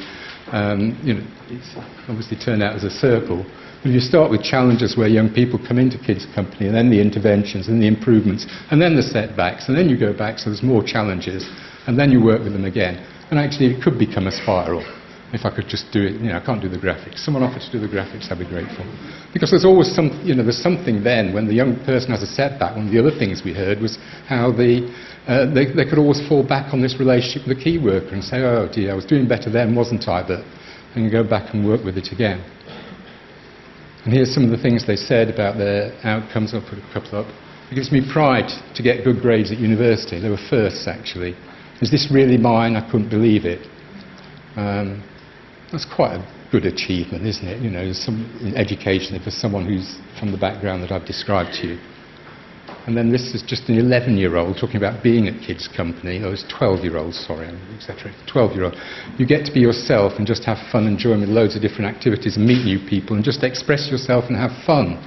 um, you know, it's obviously turned out as a circle. But if you start with challenges where young people come into kids' company, and then the interventions, and the improvements, and then the setbacks, and then you go back, so there's more challenges, and then you work with them again. And actually, it could become a spiral if I could just do it, you know, I can't do the graphics. Someone offered to do the graphics, I'd be grateful. Because there's always some, you know, there's something then when the young person has a setback. One of the other things we heard was how the, uh, they, they could always fall back on this relationship with the key worker and say, oh dear, I was doing better then, wasn't I? But and go back and work with it again. And here's some of the things they said about their outcomes. I'll put a couple up. It gives me pride to get good grades at university. They were firsts, actually. Is this really mine? I couldn't believe it. Um, that's quite a good achievement, isn't it? You know, some, in education for someone who's from the background that I've described to you. And then this is just an 11 year old talking about being at kids' company. Oh, it's 12 year old, sorry, etc. 12 year old. You get to be yourself and just have fun and join with loads of different activities and meet new people and just express yourself and have fun.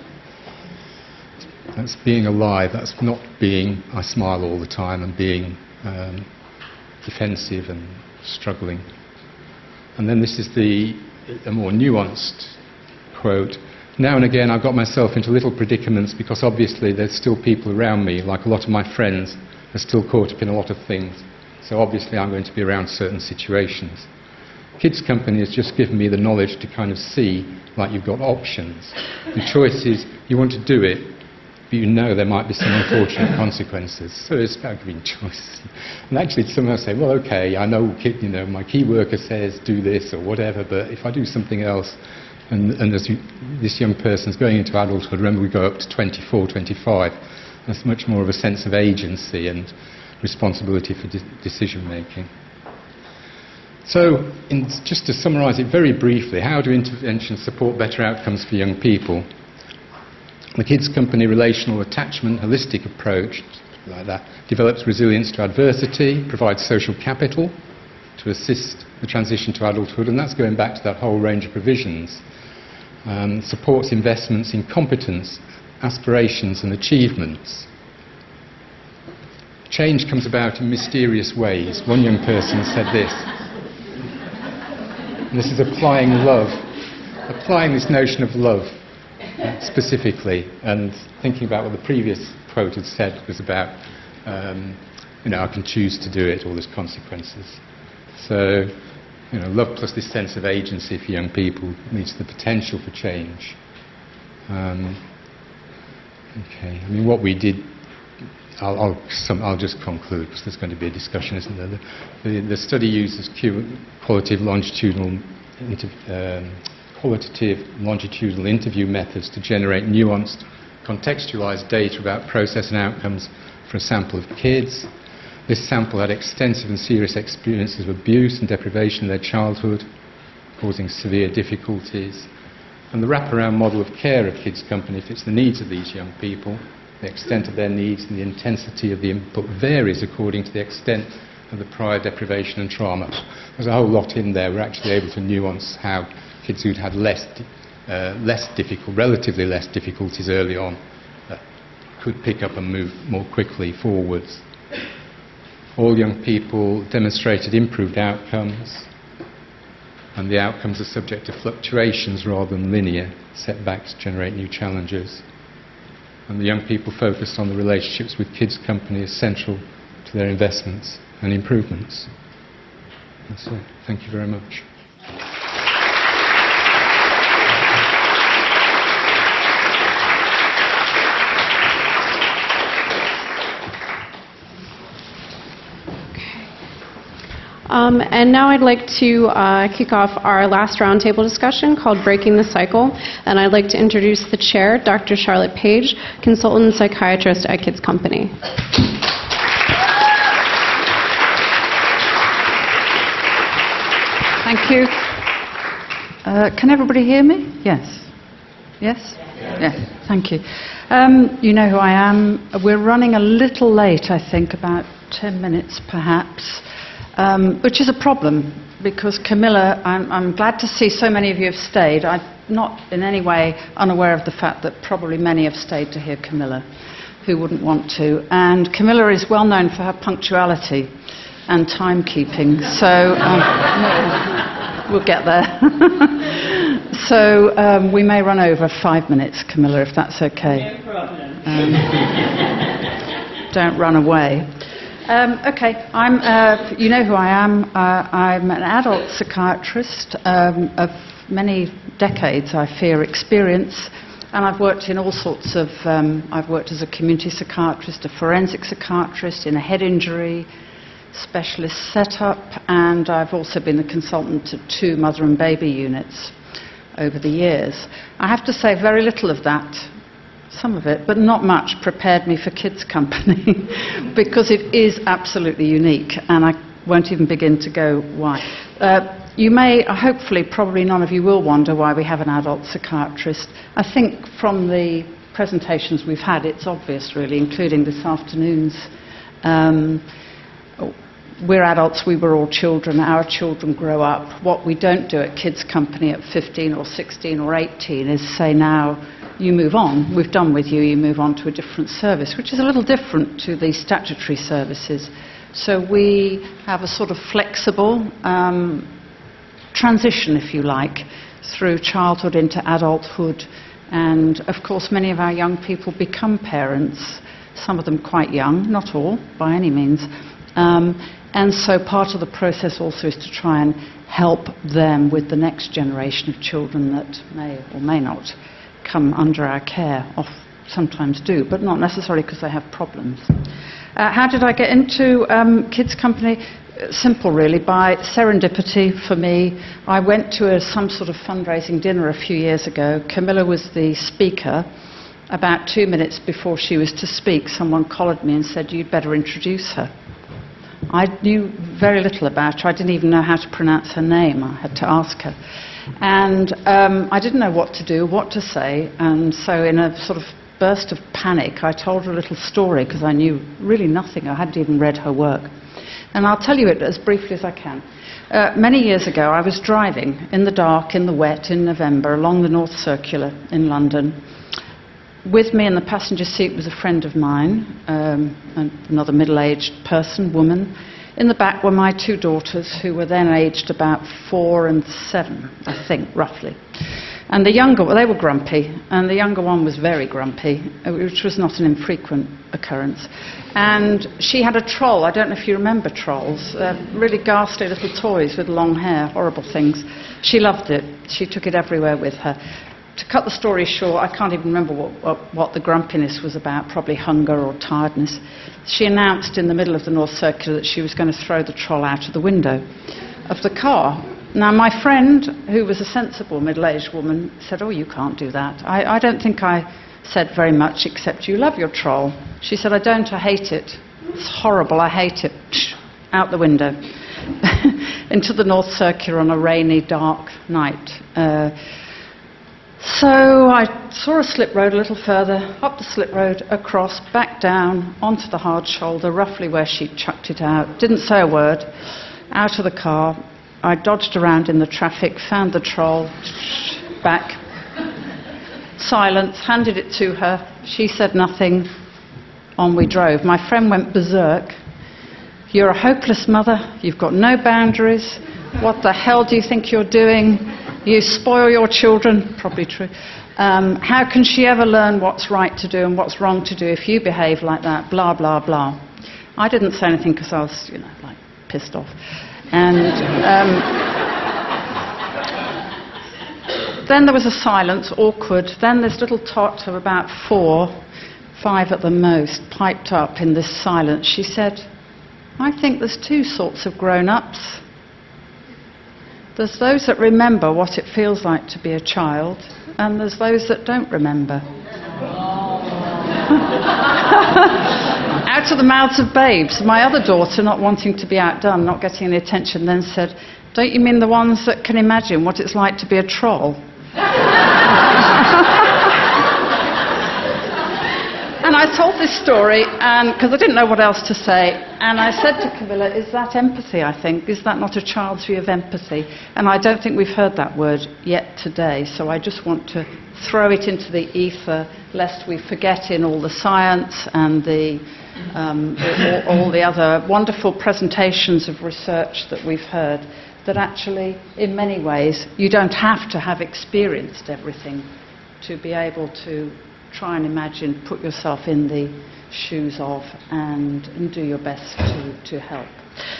That's being alive. That's not being, I smile all the time and being um, defensive and struggling. And then this is the a more nuanced quote. Now and again, I've got myself into little predicaments because obviously there's still people around me, like a lot of my friends, are still caught up in a lot of things. So obviously, I'm going to be around certain situations. Kids Company has just given me the knowledge to kind of see, like you've got options. The choice is you want to do it, but you know there might be some unfortunate consequences. So it's about giving choice. And actually, someone will say, well, okay, I know, you know, my key worker says do this or whatever, but if I do something else, and, and you, this young person's going into adulthood, remember we go up to 24, 25, there's much more of a sense of agency and responsibility for de- decision making. So, in, just to summarise it very briefly, how do interventions support better outcomes for young people? The Kids Company relational attachment holistic approach, like that, develops resilience to adversity, provides social capital to assist the transition to adulthood, and that's going back to that whole range of provisions. Um, supports investments in competence, aspirations, and achievements. Change comes about in mysterious ways. One young person said this. This is applying love, applying this notion of love specifically, and thinking about what the previous quote had said was about, um, you know, I can choose to do it, all these consequences. So, you know, love plus this sense of agency for young people leads to the potential for change. Um, okay, I mean, what we did, I'll, I'll, some, I'll, just conclude because there's going to be a discussion, isn't there? The, the, the study uses qualitative longitudinal inter, um, qualitative longitudinal interview methods to generate nuanced contextualised data about process and outcomes for a sample of kids. This sample had extensive and serious experiences of abuse and deprivation in their childhood, causing severe difficulties. And the wraparound model of care of Kids Company fits the needs of these young people. The extent of their needs and the intensity of the input varies according to the extent of the prior deprivation and trauma. There's a whole lot in there. We're actually able to nuance how kids who'd had less, uh, less difficult, relatively less difficulties early on could pick up and move more quickly forwards. All young people demonstrated improved outcomes, and the outcomes are subject to fluctuations rather than linear. Setbacks generate new challenges. And the young people focused on the relationships with kids' company central to their investments and improvements. That's it. Thank you very much. Um, and now I'd like to uh, kick off our last roundtable discussion called Breaking the Cycle. And I'd like to introduce the chair, Dr. Charlotte Page, consultant and psychiatrist at Kids Company. Thank you. Uh, can everybody hear me? Yes. Yes? Yes. Thank you. Um, you know who I am. We're running a little late, I think, about 10 minutes perhaps, um, which is a problem because Camilla, I'm, I'm glad to see so many of you have stayed. I'm not in any way unaware of the fact that probably many have stayed to hear Camilla who wouldn't want to. And Camilla is well known for her punctuality and timekeeping. So um, we'll get there. so um, we may run over five minutes, Camilla, if that's okay. No problem. Um, don't run away. Um, okay, I'm, uh, you know who I am. Uh, I'm an adult psychiatrist um, of many decades, I fear, experience. And I've worked in all sorts of, um, I've worked as a community psychiatrist, a forensic psychiatrist, in a head injury, specialist setup, and I've also been a consultant to two mother and baby units over the years. I have to say, very little of that, some of it, but not much, prepared me for kids' company because it is absolutely unique, and I won't even begin to go why. Uh, you may, hopefully, probably none of you will wonder why we have an adult psychiatrist. I think from the presentations we've had, it's obvious, really, including this afternoon's. Um, we're adults, we were all children, our children grow up. What we don't do at Kids Company at 15 or 16 or 18 is say, now you move on, we've done with you, you move on to a different service, which is a little different to the statutory services. So we have a sort of flexible um, transition, if you like, through childhood into adulthood. And of course, many of our young people become parents, some of them quite young, not all by any means. Um, and so part of the process also is to try and help them with the next generation of children that may or may not come under our care, sometimes do, but not necessarily because they have problems. Uh, how did I get into um, Kids Company? Simple, really, by serendipity for me. I went to a, some sort of fundraising dinner a few years ago. Camilla was the speaker. About two minutes before she was to speak, someone collared me and said, You'd better introduce her. I knew very little about her. I didn't even know how to pronounce her name. I had to ask her. And um, I didn't know what to do, what to say. And so, in a sort of burst of panic, I told her a little story because I knew really nothing. I hadn't even read her work. And I'll tell you it as briefly as I can. Uh, many years ago, I was driving in the dark, in the wet, in November, along the North Circular in London with me in the passenger seat was a friend of mine, um, another middle aged person, woman. In the back were my two daughters, who were then aged about four and seven, I think, roughly. And the younger, well, they were grumpy, and the younger one was very grumpy, uh, which was not an infrequent occurrence. And she had a troll. I don't know if you remember trolls, uh, really ghastly little toys with long hair, horrible things. She loved it. She took it everywhere with her to cut the story short, I can't even remember what, what, what, the grumpiness was about, probably hunger or tiredness. She announced in the middle of the North Circular that she was going to throw the troll out of the window of the car. Now, my friend, who was a sensible middle aged woman, said, Oh, you can't do that. I, I don't think I said very much, except you love your troll. She said, I don't, I hate it. It's horrible, I hate it. Psh, out the window. Into the North Circular on a rainy, dark night. Uh, so I saw a slip road a little further, up the slip road, across, back down, onto the hard shoulder, roughly where she'd chucked it out. Didn't say a word. Out of the car. I dodged around in the traffic, found the troll, back. Silence, handed it to her. She said nothing. On we drove. My friend went berserk. You're a hopeless mother. You've got no boundaries. What the hell do you think you're doing? You spoil your children. Probably true. Um, how can she ever learn what's right to do and what's wrong to do if you behave like that? Blah, blah, blah. I didn't say anything because I was, you know, like pissed off. And um, then there was a silence, awkward. Then this little tot of about four, five at the most, piped up in this silence. She said, I think there's two sorts of grown ups. There's those that remember what it feels like to be a child, and there's those that don't remember. out of the mouths of babes. My other daughter, not wanting to be outdone, not getting any attention, then said, Don't you mean the ones that can imagine what it's like to be a troll? and I told this story because I didn't know what else to say. And I said to Camilla, Is that empathy, I think? Is that not a child's view of empathy? And I don't think we've heard that word yet today. So I just want to throw it into the ether lest we forget in all the science and the, um, all, all the other wonderful presentations of research that we've heard that actually, in many ways, you don't have to have experienced everything to be able to try and imagine, put yourself in the shoes of, and, and do your best to, to help.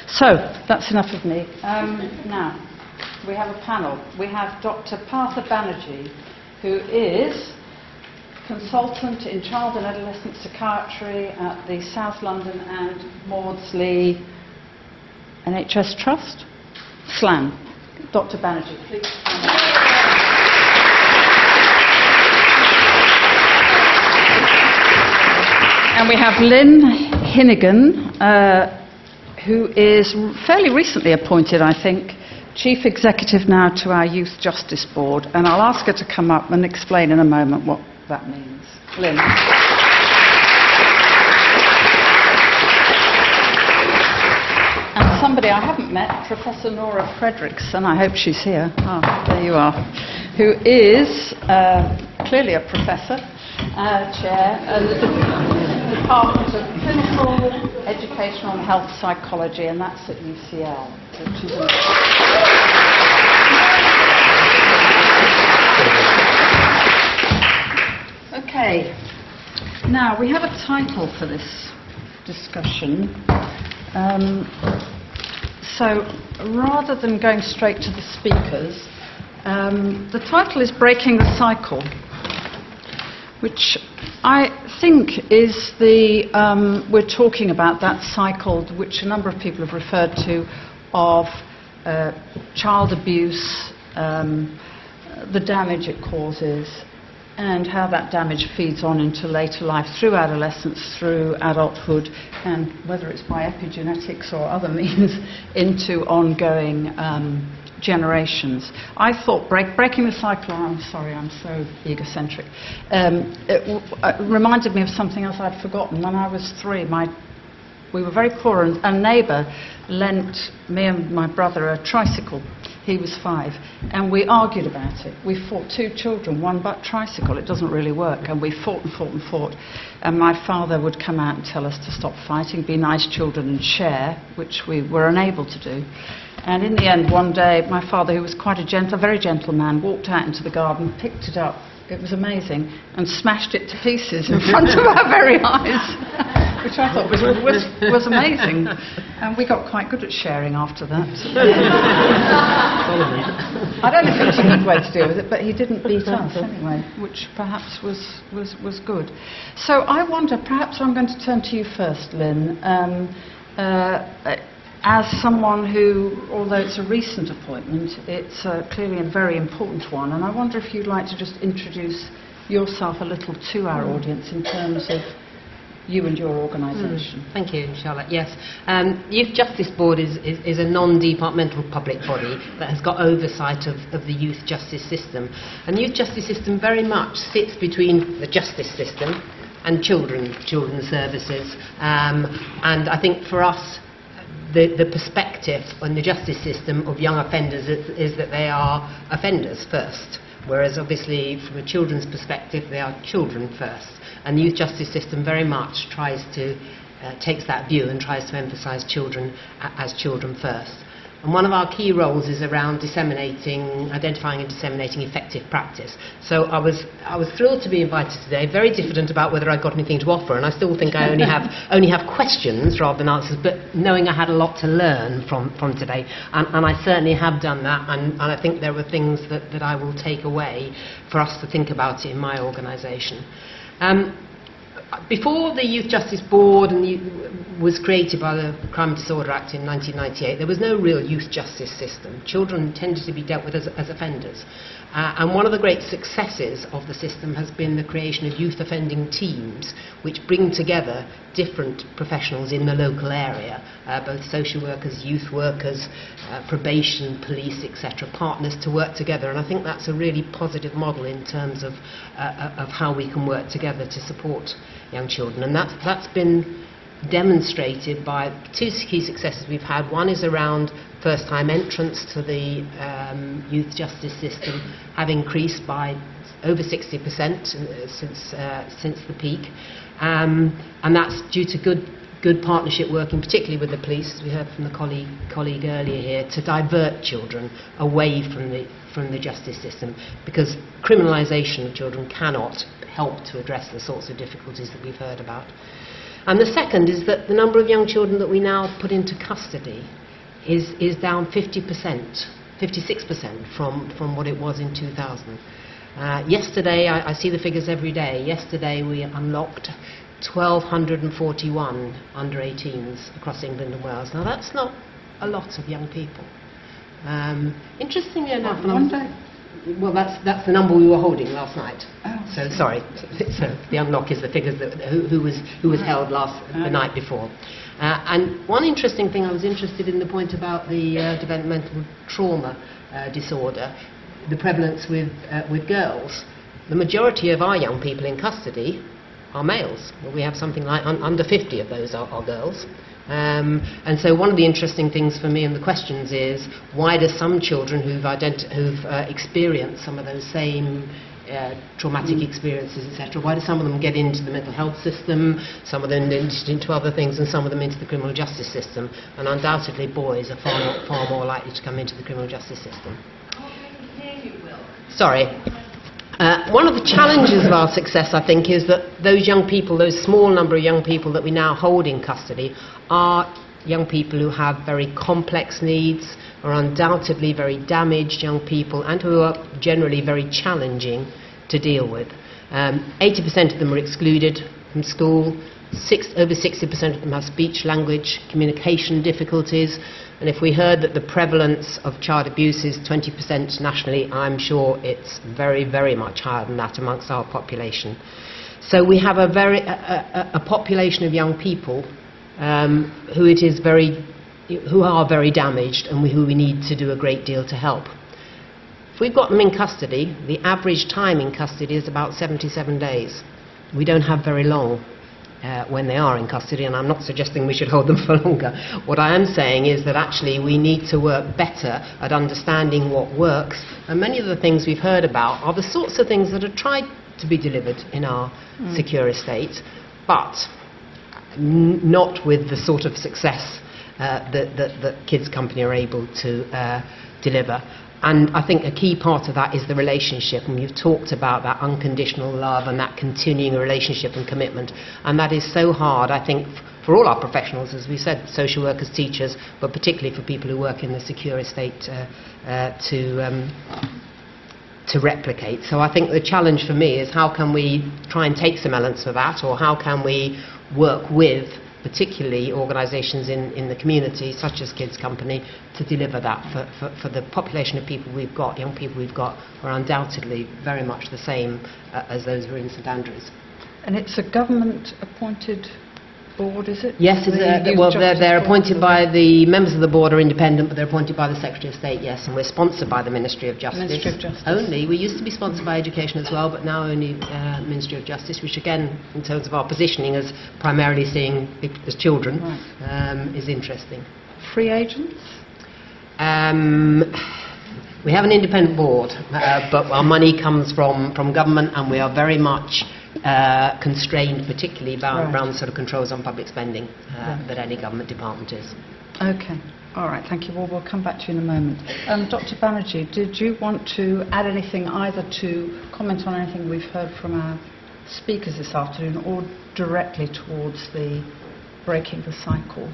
So, that's enough of me. Um, now, we have a panel. We have Dr. Partha Banerjee, who is consultant in child and adolescent psychiatry at the South London and Maudsley NHS Trust. SLAM. Dr. Banerjee, please. And we have Lin Hinnigan, uh, who is fairly recently appointed, I think, Chief Executive now to our Youth Justice Board. And I'll ask her to come up and explain in a moment what that means. Lynn. And somebody I haven't met, Professor Norah Frederickson, I hope she's here. Ah, there you are. Who is uh, clearly a professor, uh, chair, the Department of Clinical, Educational and Health Psychology, and that's at UCL. Which is Okay. Now, we have a title for this discussion. Um, so, rather than going straight to the speakers, um, the title is Breaking the Cycle, which I think is the. Um, we're talking about that cycle, which a number of people have referred to, of uh, child abuse, um, the damage it causes, and how that damage feeds on into later life through adolescence, through adulthood, and whether it's by epigenetics or other means, into ongoing um, generations. I thought break, breaking the cycle, I'm sorry, I'm so egocentric, um, it, w- uh, reminded me of something else I'd forgotten. When I was three, my, we were very poor, and a neighbour lent me and my brother a tricycle. He was five, and we argued about it. We fought two children, one but tricycle. It doesn't really work, and we fought and fought and fought. And my father would come out and tell us to stop fighting, be nice children, and share, which we were unable to do. And in the end, one day, my father, who was quite a gentle, very gentle man, walked out into the garden, picked it up. It was amazing, and smashed it to pieces in front of our very eyes, which I thought was, was, was amazing. And we got quite good at sharing after that. I don't know if it was a good way to deal with it, but he didn't beat us anyway, which perhaps was, was, was good. So I wonder, perhaps I'm going to turn to you first, Lynn. Um, uh, as someone who, although it's a recent appointment, it's uh, clearly a very important one, and I wonder if you'd like to just introduce yourself a little to our audience in terms of you and your organisation? Thank you, Charlotte. Yes, um, Youth Justice Board is, is, is a non-departmental public body that has got oversight of, of the youth justice system. And the youth justice system very much sits between the justice system and children, children's services. Um, and I think for us, the, the perspective on the justice system of young offenders is, is that they are offenders first, whereas obviously from a children's perspective they are children first. And the youth justice system very much tries to, uh, takes that view and tries to emphasise children as children first. And one of our key roles is around disseminating, identifying and disseminating effective practice. So I was, I was thrilled to be invited today, very diffident about whether I got anything to offer, and I still think I only have, only have questions rather than answers, but knowing I had a lot to learn from, from today, and, and I certainly have done that, and, and I think there were things that, that I will take away for us to think about it in my organisation. Um, Before the Youth Justice Board and the, was created by the Crime and Disorder Act in 1998, there was no real youth justice system. Children tended to be dealt with as, as offenders. Uh, and one of the great successes of the system has been the creation of youth offending teams, which bring together different professionals in the local area, uh, both social workers, youth workers, uh, probation, police, etc., partners to work together. And I think that's a really positive model in terms of, uh, uh of how we can work together to support young children. And that's, that's been demonstrated by two key successes we've had. One is around first time entrance to the um, youth justice system have increased by over 60% uh, since, uh, since the peak. Um, and that's due to good, good partnership working, particularly with the police, as we heard from the colleague, colleague earlier here, to divert children away from the, from the justice system because criminalisation of children cannot help to address the sorts of difficulties that we've heard about. And the second is that the number of young children that we now put into custody is, is down 50%, 56% from, from what it was in 2000. Uh, yesterday, I, I see the figures every day. Yesterday, we unlocked 1,241 under 18s across England and Wales. Now, that's not a lot of young people. Um, interestingly enough, One day. Well, that's, that's the number we were holding last night. Oh. So, sorry. So the unlock is the figures that, who, who, was, who was held last, the night before. Uh, and one interesting thing, I was interested in the point about the uh, developmental trauma uh, disorder, the prevalence with, uh, with girls. The majority of our young people in custody are males. We have something like un- under 50 of those are, are girls. Um, and so one of the interesting things for me in the questions is why do some children who've, who've uh, experienced some of those same uh, traumatic experiences, etc., why do some of them get into the mental health system, some of them into, into other things, and some of them into the criminal justice system? And undoubtedly, boys are far more, far more likely to come into the criminal justice system. Sorry. Uh, one of the challenges of our success, I think, is that those young people, those small number of young people that we now hold in custody, are young people who have very complex needs, are undoubtedly very damaged young people, and who are generally very challenging to deal with. Um, 80% of them are excluded from school. Six, over 60% of them have speech, language, communication difficulties. And if we heard that the prevalence of child abuse is 20% nationally, I'm sure it's very, very much higher than that amongst our population. So we have a, very, a, a, a population of young people um, who it is very, who are very damaged and who we need to do a great deal to help. If we've got them in custody, the average time in custody is about 77 days. We don't have very long uh, when they are in custody, and I'm not suggesting we should hold them for longer. What I am saying is that actually we need to work better at understanding what works, and many of the things we've heard about are the sorts of things that are tried to be delivered in our secure estate, but n- not with the sort of success uh, that, that, that Kids Company are able to uh, deliver. And I think a key part of that is the relationship, and you've talked about that unconditional love and that continuing relationship and commitment. And that is so hard, I think, for all our professionals, as we said, social workers, teachers, but particularly for people who work in the secure estate uh, uh, to. Um, to replicate. So I think the challenge for me is how can we try and take some elements of that, or how can we work with particularly organisations in, in the community, such as Kids Company, to deliver that for, for, for the population of people we've got, young people we've got, are undoubtedly very much the same uh, as those who are in St Andrews. And it's a government-appointed board, is it? Yes, it's a, well, they're, they're appointed by the members of the board are independent, but they're appointed by the Secretary of State, yes, and we're sponsored by the Ministry of Justice. Ministry of Justice. Only. We used to be sponsored by Education as well, but now only uh, Ministry of Justice, which again, in terms of our positioning as primarily seeing as children, Right. um, is interesting. Free agents? Um, we have an independent board, uh, but our money comes from, from government, and we are very much uh, constrained, particularly by, Right. around the sort of controls on public spending uh, Right. that any government department is. Okay. All right, thank you. Well, we'll come back to you in a moment. Um, Dr. Banerjee, did you want to add anything, either to comment on anything we've heard from our speakers this afternoon, or directly towards the breaking the cycle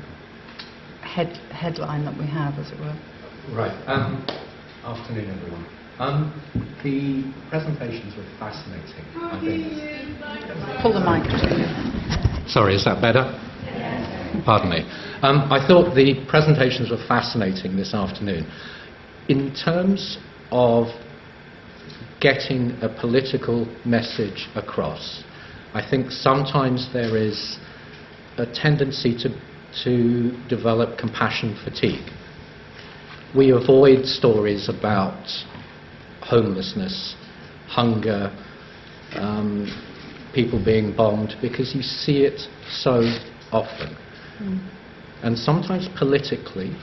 head, headline that we have, as it were? Right. Um, afternoon, everyone. Um, the presentations were fascinating, I think. Pull the mic to. Sorry, is that better? Pardon me. Um, I thought the presentations were fascinating this afternoon. In terms of getting a political message across, I think sometimes there is a tendency to, to develop compassion fatigue. We avoid stories about homelessness, hunger, um, people being bombed, because you see it so often. And sometimes politically,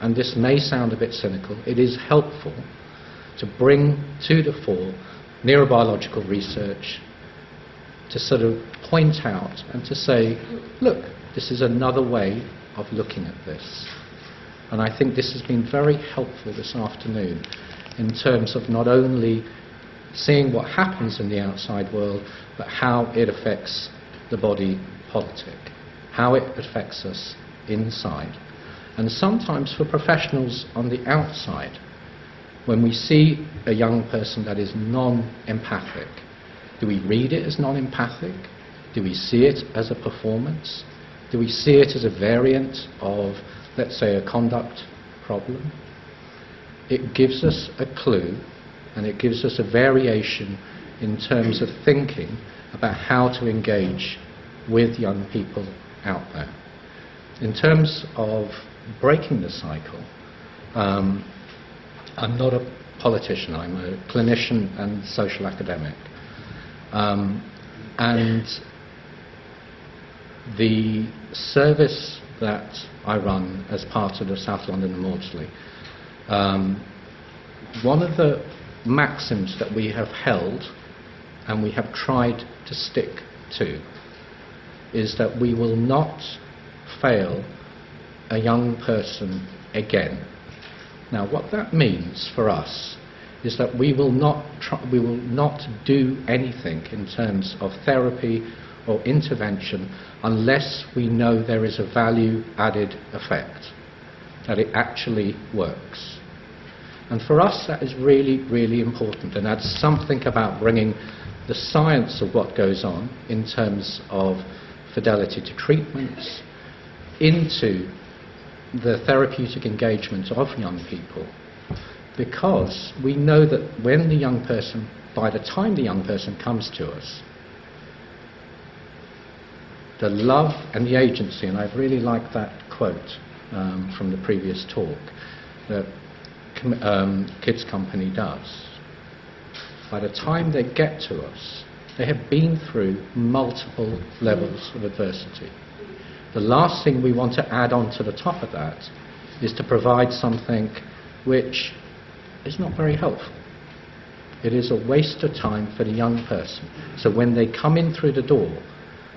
and this may sound a bit cynical, it is helpful to bring to the fore neurobiological research to sort of point out and to say, look, this is another way of looking at this. And I think this has been very helpful this afternoon in terms of not only seeing what happens in the outside world, but how it affects the body politic, how it affects us inside. And sometimes for professionals on the outside, when we see a young person that is non empathic, do we read it as non empathic? Do we see it as a performance? Do we see it as a variant of, let's say, a conduct problem? It gives us a clue and it gives us a variation in terms of thinking about how to engage with young people out there. In terms of breaking the cycle, um, I'm not a politician, I'm a clinician and social academic. Um, and the service that I run as part of the South London Maudsley, um, one of the maxims that we have held and we have tried to stick to is that we will not fail a young person again. Now, what that means for us is that we will not try, we will not do anything in terms of therapy or intervention unless we know there is a value added effect, that it actually works. And for us, that is really, really important, and that's something about bringing the science of what goes on in terms of fidelity to treatments into the therapeutic engagement of young people. Because we know that when the young person, by the time the young person comes to us, the love and the agency, and I've really like that quote um, from the previous talk that um, Kids Company does. By the time they get to us, they have been through multiple levels of adversity. The last thing we want to add on to the top of that is to provide something which is not very helpful. It is a waste of time for the young person. So when they come in through the door,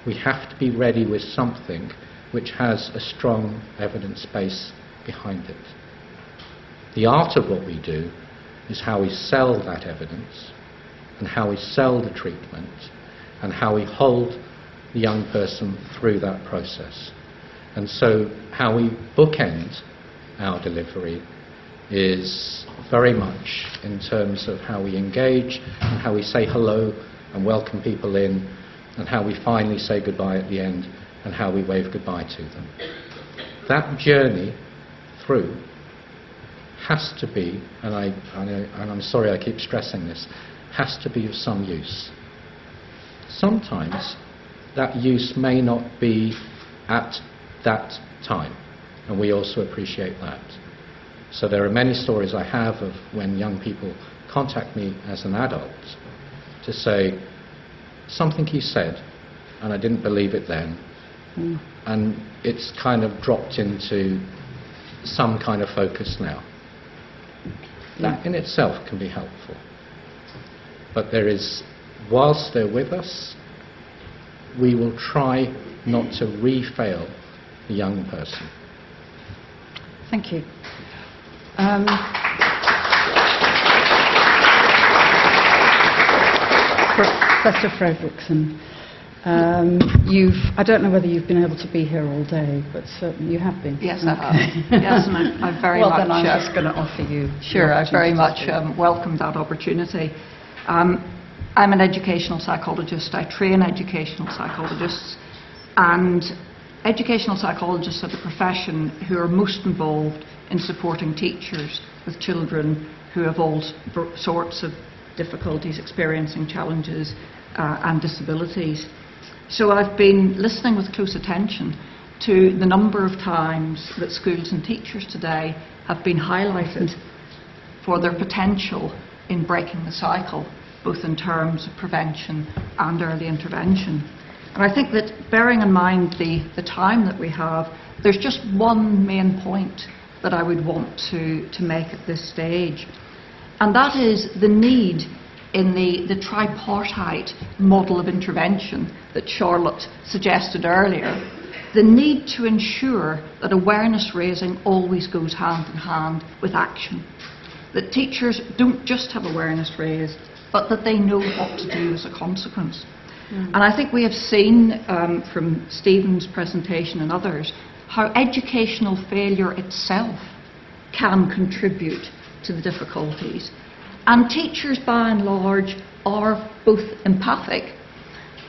we have to be ready with something which has a strong evidence base behind it. The art of what we do is how we sell that evidence and how we sell the treatment and how we hold the young person through that process. And so, how we bookend our delivery is very much in terms of how we engage and how we say hello and welcome people in, and how we finally say goodbye at the end and how we wave goodbye to them. That journey through has to be, and, I, and, I, and I'm sorry I keep stressing this, has to be of some use. Sometimes that use may not be at that time, and we also appreciate that. So there are many stories I have of when young people contact me as an adult to say, something he said, and I didn't believe it then, hmm. and it's kind of dropped into some kind of focus now. That in itself can be helpful. But there is, whilst they're with us, we will try not to re-fail the young person. Thank you. Um, Professor Frederickson, um, you've, I don't know whether you've been able to be here all day, but certainly you have been. Yes, I have. Okay. Yes, and I, I very well, much. then I'm uh, just going to offer you. Sure, I very much um, welcome that opportunity. Um, I'm an educational psychologist. I train educational psychologists, and educational psychologists are the profession who are most involved in supporting teachers with children who have all sorts of difficulties, experiencing challenges, uh, and disabilities. So I've been listening with close attention to the number of times that schools and teachers today have been highlighted for their potential in breaking the cycle, both in terms of prevention and early intervention. And I think that bearing in mind the, the time that we have, there's just one main point that I would want to, to make at this stage. And that is the need in the, the tripartite model of intervention that Charlotte suggested earlier, the need to ensure that awareness raising always goes hand in hand with action. That teachers don't just have awareness raised, but that they know what to do as a consequence. And I think we have seen um, from Stephen's presentation and others how educational failure itself can contribute to the difficulties. And teachers, by and large, are both empathic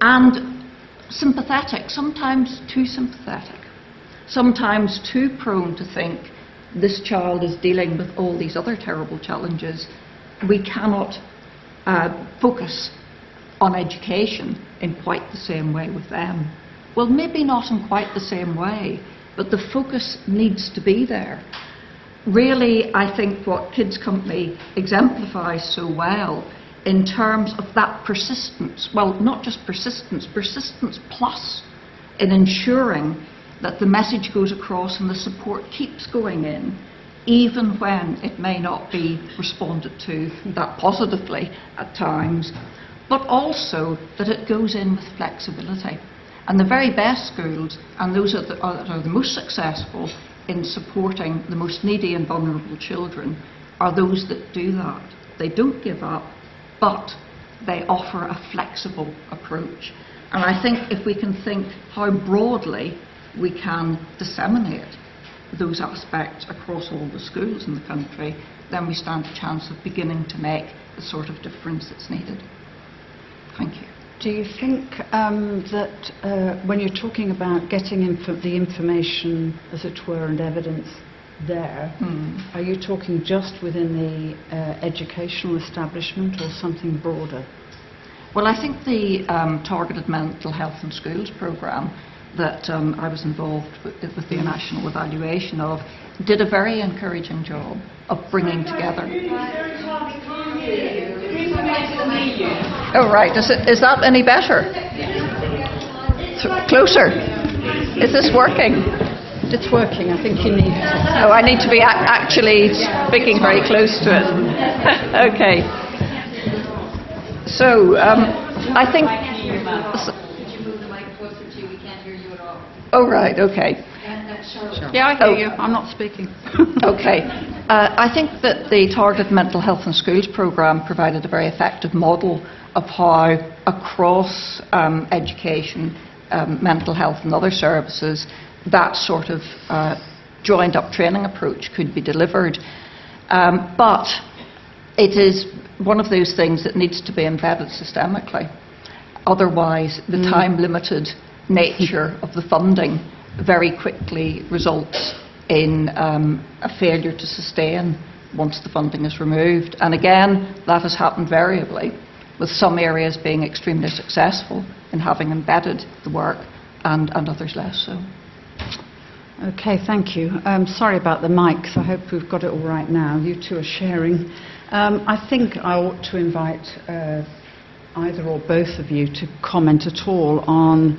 and sympathetic, sometimes too sympathetic, sometimes too prone to think this child is dealing with all these other terrible challenges. We cannot uh, focus on education in quite the same way with them. Well, maybe not in quite the same way, but the focus needs to be there. Really, I think what Kids Company exemplifies so well in terms of that persistence, well, not just persistence, persistence plus in ensuring that the message goes across and the support keeps going in, even when it may not be responded to that positively at times, but also that it goes in with flexibility. And the very best schools, and those that are the most successful in supporting the most needy and vulnerable children, are those that do that. They don't give up, but they offer a flexible approach. And I think if we can think how broadly we can disseminate those aspects across all the schools in the country, then we stand a chance of beginning to make the sort of difference that's needed. Thank you. Do you think um, that uh, when you're talking about getting info- the information, as it were, and evidence there, are you talking just within the uh, educational establishment or something broader? Well, I think the um, targeted mental health in schools programme that um, I was involved with, with the national evaluation of did a very encouraging job of bringing together. Oh, right. Is, it, is that any better? Th- Closer. Is this working? It's working. I think you need to. Oh, I need to be ac- actually speaking very close to it. okay. So, um, I think. Could you move the mic closer to you? We can't hear you at all. Oh, right, okay. Yeah, I hear Oh. you. I'm not speaking. Okay. Uh, I think that the Targeted Mental Health in Schools programme provided a very effective model of how across um, education, um, mental health and other services, that sort of uh, joined up training approach could be delivered. Um, but it is one of those things that needs to be embedded systemically. Otherwise, the time limited nature of the funding very quickly results in um, a failure to sustain once the funding is removed. And again, that has happened variably, with some areas being extremely successful in having embedded the work and, and others less so. Okay, thank you. Um, sorry about the mics. I hope we've got it all right now. You two are sharing. Um, I think I ought to invite uh, either or both of you to comment at all on,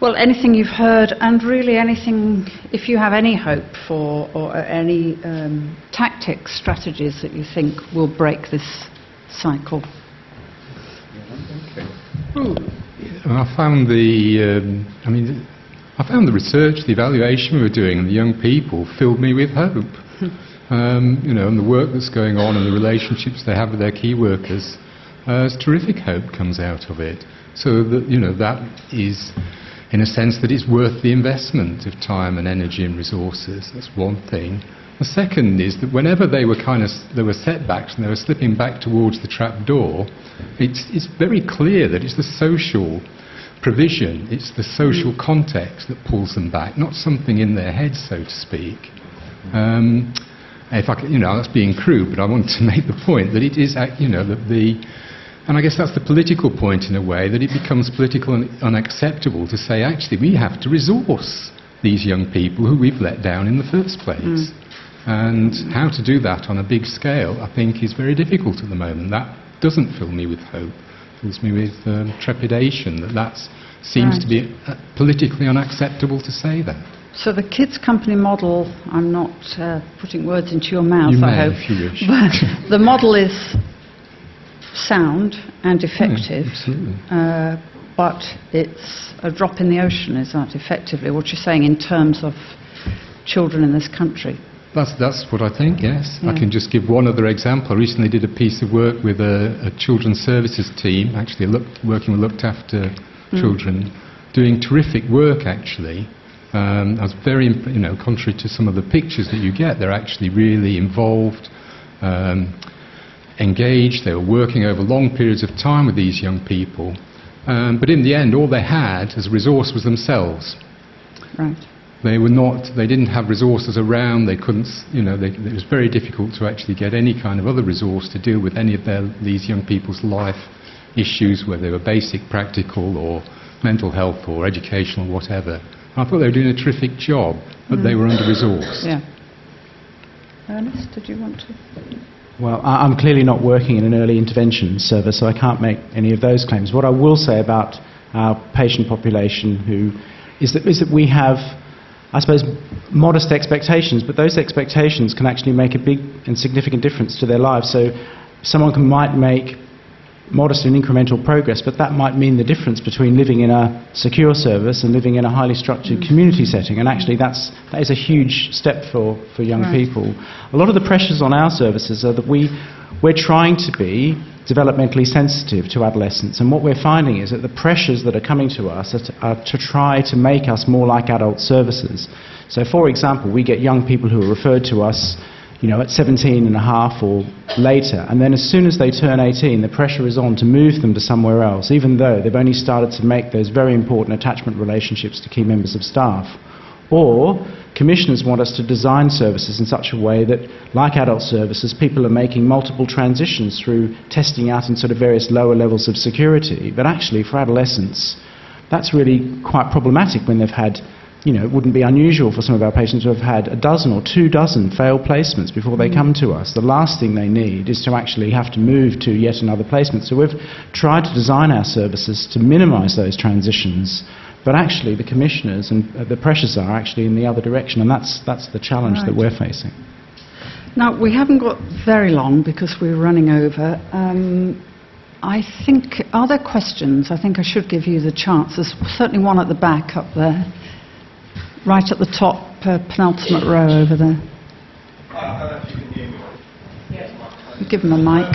well, anything you've heard and really anything, if you have any hope for or uh, any um, tactics, strategies that you think will break this cycle. I found the, um, I mean, I found the research, the evaluation we were doing, and the young people filled me with hope. um, you know, and the work that's going on and the relationships they have with their key workers, uh, terrific hope comes out of it. So that you know that is, in a sense, that it's worth the investment of time and energy and resources. That's one thing. The second is that whenever they were kind of there were setbacks and they were slipping back towards the trap door, it's, it's very clear that it's the social provision, it's the social context that pulls them back, not something in their head, so to speak. Um, if I, you know, that's being crude, but I want to make the point that it is, you know, that the, and I guess that's the political point in a way, that it becomes political and unacceptable to say, actually, we have to resource these young people who we've let down in the first place. Mm. And how to do that on a big scale, I think, is very difficult at the moment. That doesn't fill me with hope fills me with um, trepidation that that seems right. to be uh, politically unacceptable to say that. So the kids company model, I'm not uh, putting words into your mouth, you may, I hope. If you wish. But the model is sound and effective. Absolutely. Uh, but it's a drop in the ocean, is that effectively what you're saying in terms of children in this country? That's, that's what I think, yes. Yeah. I can just give one other example. I recently did a piece of work with a, a children's services team, actually looked, working with looked after mm. children, doing terrific work actually. Um, I was very, you know, contrary to some of the pictures that you get, they're actually really involved, um, engaged, they were working over long periods of time with these young people. Um, but in the end, all they had as a resource was themselves. Right. They were not, they didn't have resources around, they couldn't, you know, they, it was very difficult to actually get any kind of other resource to deal with any of their, these young people's life issues, whether they were basic, practical, or mental health, or educational, whatever. I thought they were doing a terrific job, but mm. they were under resourced. Yeah. Ernest, did you want to? Well, I'm clearly not working in an early intervention service, so I can't make any of those claims. What I will say about our patient population who is that, is that we have I suppose, modest expectations, but those expectations can actually make a big and significant difference to their lives. So someone can, might make modest and incremental progress, but that might mean the difference between living in a secure service and living in a highly structured mm. community setting. And actually, that's, that is a huge step for, for young right. people. A lot of the pressures on our services are that we, we're trying to be developmentally sensitive to adolescents. And what we're finding is that the pressures that are coming to us are to, are to, try to make us more like adult services. So, for example, we get young people who are referred to us, you know, at 17 and a half or later, and then as soon as they turn 18, the pressure is on to move them to somewhere else, even though they've only started to make those very important attachment relationships to key members of staff. Or commissioners want us to design services in such a way that, like adult services, people are making multiple transitions through testing out in sort of various lower levels of security. But actually, for adolescents, that's really quite problematic when they've had, you know, it wouldn't be unusual for some of our patients to have had a dozen or two dozen failed placements before they come to us. The last thing they need is to actually have to move to yet another placement. So we've tried to design our services to minimize those transitions but actually, the commissioners and uh, the pressures are actually in the other direction, and that's, that's the challenge right. that we're facing. Now, we haven't got very long because we're running over. Um, I think, are there questions? I think I should give you the chance. There's certainly one at the back up there, right at the top, uh, penultimate row over there. Give him a mic.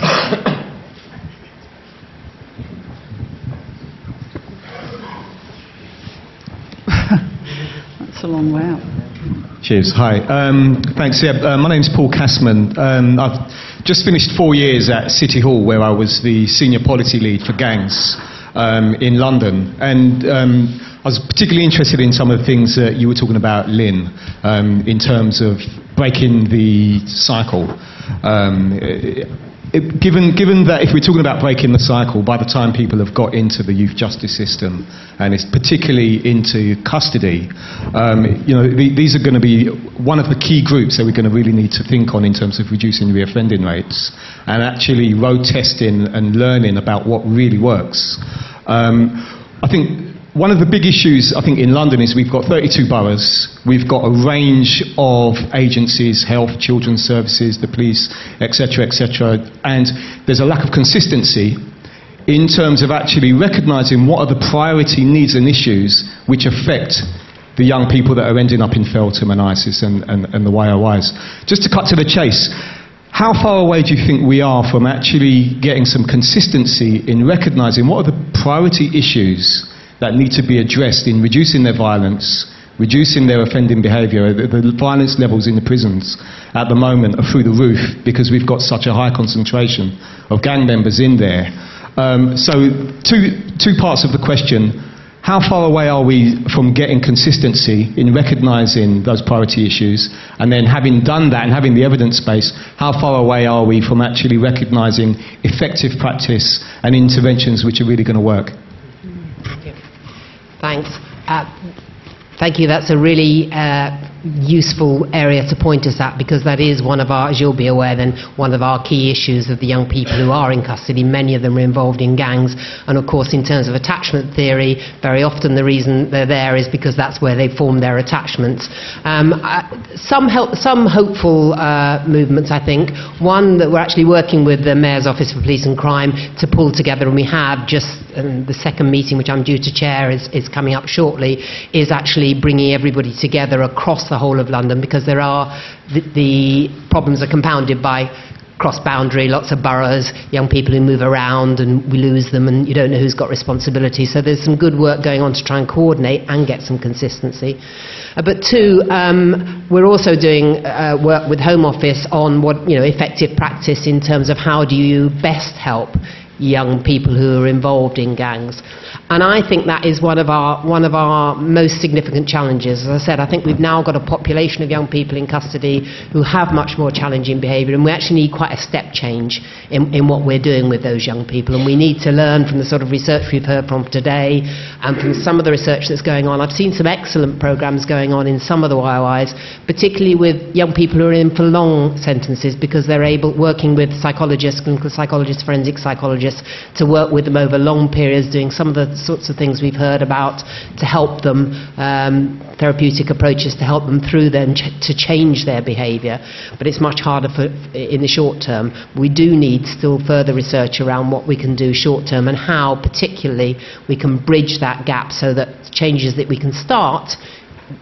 That's a long way out. Cheers. Hi. Um, thanks. Yeah, uh, my name's Paul Cassman. Um, I've just finished four years at City Hall, where I was the senior policy lead for gangs um, in London, and um, was particularly interested in some of the things that you were talking about, Lin, um, in terms of breaking the cycle. Um, it, it, given, given that if we're talking about breaking the cycle, by the time people have got into the youth justice system, and it's particularly into custody, um, you know, the, these are going to be one of the key groups that we're going to really need to think on in terms of reducing reoffending rates and actually road testing and learning about what really works. Um, I think one of the big issues, I think, in London is we've got 32 boroughs, we've got a range of agencies, health, children's services, the police, etc., etc., and there's a lack of consistency in terms of actually recognising what are the priority needs and issues which affect the young people that are ending up in Feltham and Isis and, and, and the YOIs. Just to cut to the chase, how far away do you think we are from actually getting some consistency in recognising what are the priority issues that need to be addressed in reducing their violence, reducing their offending behaviour. The, the, violence levels in the prisons at the moment are through the roof because we've got such a high concentration of gang members in there. Um, so, two, two parts of the question. How far away are we from getting consistency in recognising those priority issues? And then, having done that and having the evidence base, how far away are we from actually recognising effective practice and interventions which are really going to work? Thanks. Uh, thank you. That's a really uh, useful area to point us at because that is one of our, as you'll be aware, then one of our key issues of the young people who are in custody. Many of them are involved in gangs, and of course, in terms of attachment theory, very often the reason they're there is because that's where they form their attachments. Um, some help, some hopeful uh, movements, I think. One that we're actually working with the Mayor's Office for Police and Crime to pull together, and we have just um, the second meeting, which I'm due to chair, is, is coming up shortly, is actually bringing everybody together across the the whole of London because there are the, the problems are compounded by cross boundary, lots of boroughs, young people who move around and we lose them and you don't know who's got responsibility. So there's some good work going on to try and coordinate and get some consistency. Uh, but two, um, we're also doing uh, work with Home Office on what, you know, effective practice in terms of how do you best help young people who are involved in gangs. And I think that is one of our, one of our most significant challenges. As I said, I think we've now got a population of young people in custody who have much more challenging behaviour, and we actually need quite a step change in, in what we're doing with those young people. And we need to learn from the sort of research we've heard from today and from some of the research that's going on. I've seen some excellent programmes going on in some of the YOIs, particularly with young people who are in for long sentences because they're able, working with psychologists, clinical psychologists, forensic psychologists, to work with them over long periods, doing some of the sorts of things we've heard about to help them, um, therapeutic approaches to help them through them ch- to change their behaviour. But it's much harder for, in the short term. We do need still further research around what we can do short term and how, particularly, we can bridge that gap so that changes that we can start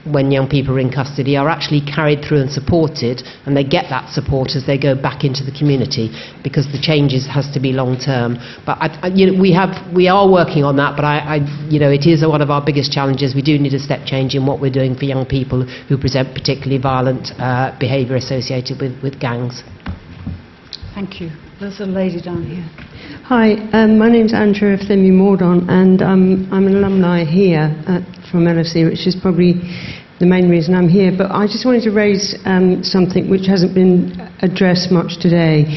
when young people are in custody are actually carried through and supported, and they get that support as they go back into the community because the changes has to be long term. But I, I, you know, we have we are working on that, but I, I, you know it is one of our biggest challenges. We do need a step change in what we're doing for young people who present particularly violent uh, behaviour associated with, with gangs. Thank you. There's a lady down here. Hi, um, my name's Andria Efthimiou-Mordaunt, and um, I'm an alumni here at from LSE, which is probably the main reason I'm here. But I just wanted to raise um, something which hasn't been addressed much today.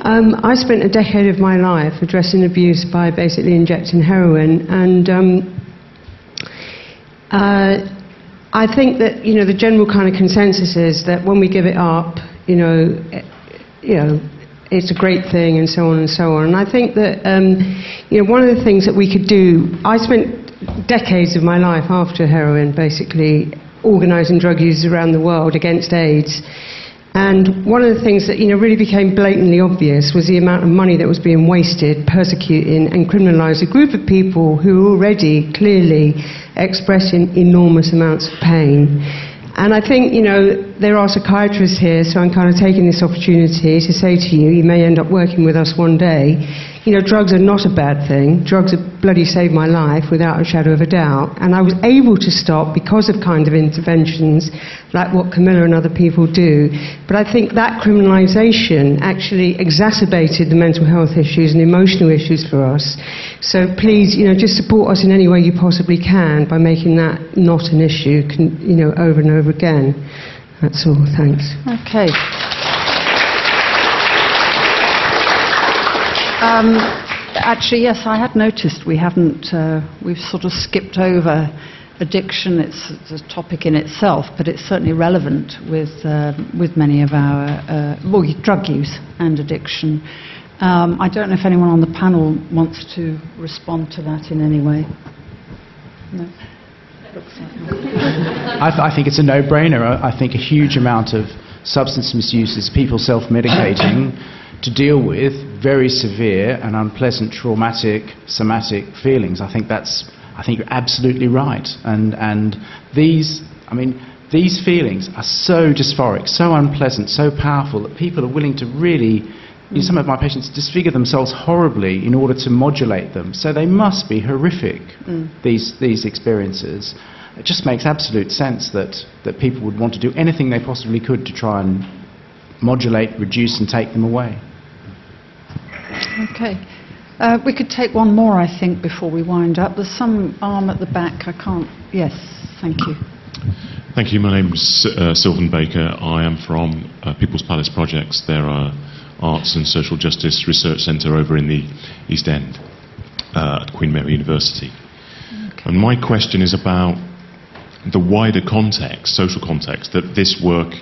Um, I spent a decade of my life addressing abuse by basically injecting heroin, and um, uh, I think that you know the general kind of consensus is that when we give it up, you know, it, you know, it's a great thing, and so on and so on. And I think that um, you know one of the things that we could do. I spent decades of my life after heroin, basically organising drug users around the world against AIDS. And one of the things that you know really became blatantly obvious was the amount of money that was being wasted persecuting and criminalising a group of people who were already clearly expressing enormous amounts of pain. And I think, you know, there are psychiatrists here, so I'm kind of taking this opportunity to say to you, you may end up working with us one day, you know, drugs are not a bad thing. Drugs have bloody saved my life without a shadow of a doubt. And I was able to stop because of kind of interventions like what Camila and other people do. But I think that criminalisation actually exacerbated the mental health issues and emotional issues for us. So please, you know, just support us in any way you possibly can by making that not an issue, you know, over and over again. That's all. Thanks. Okay. Um, actually, yes, I had noticed we haven't, uh, we've sort of skipped over addiction. It's, it's a topic in itself, but it's certainly relevant with, uh, with many of our, uh, well, drug use and addiction. Um, I don't know if anyone on the panel wants to respond to that in any way. No? I, th- I think it's a no-brainer. I, I think a huge amount of substance misuse is people self-medicating to deal with very severe and unpleasant traumatic somatic feelings. I think that's. I think you're absolutely right. And and these. I mean. These feelings are so dysphoric, so unpleasant, so powerful that people are willing to really you know, some of my patients disfigure themselves horribly in order to modulate them. So they must be horrific, mm. these, these experiences. It just makes absolute sense that, that people would want to do anything they possibly could to try and modulate, reduce, and take them away. Okay. Uh, we could take one more, I think, before we wind up. There's some arm at the back. I can't. Yes, thank you. Thank you. My name is uh, Sylvan Baker. I am from uh, People's Palace Projects. They're a arts and social justice research centre over in the East End uh, at Queen Mary University. And my question is about the wider context, social context, that this work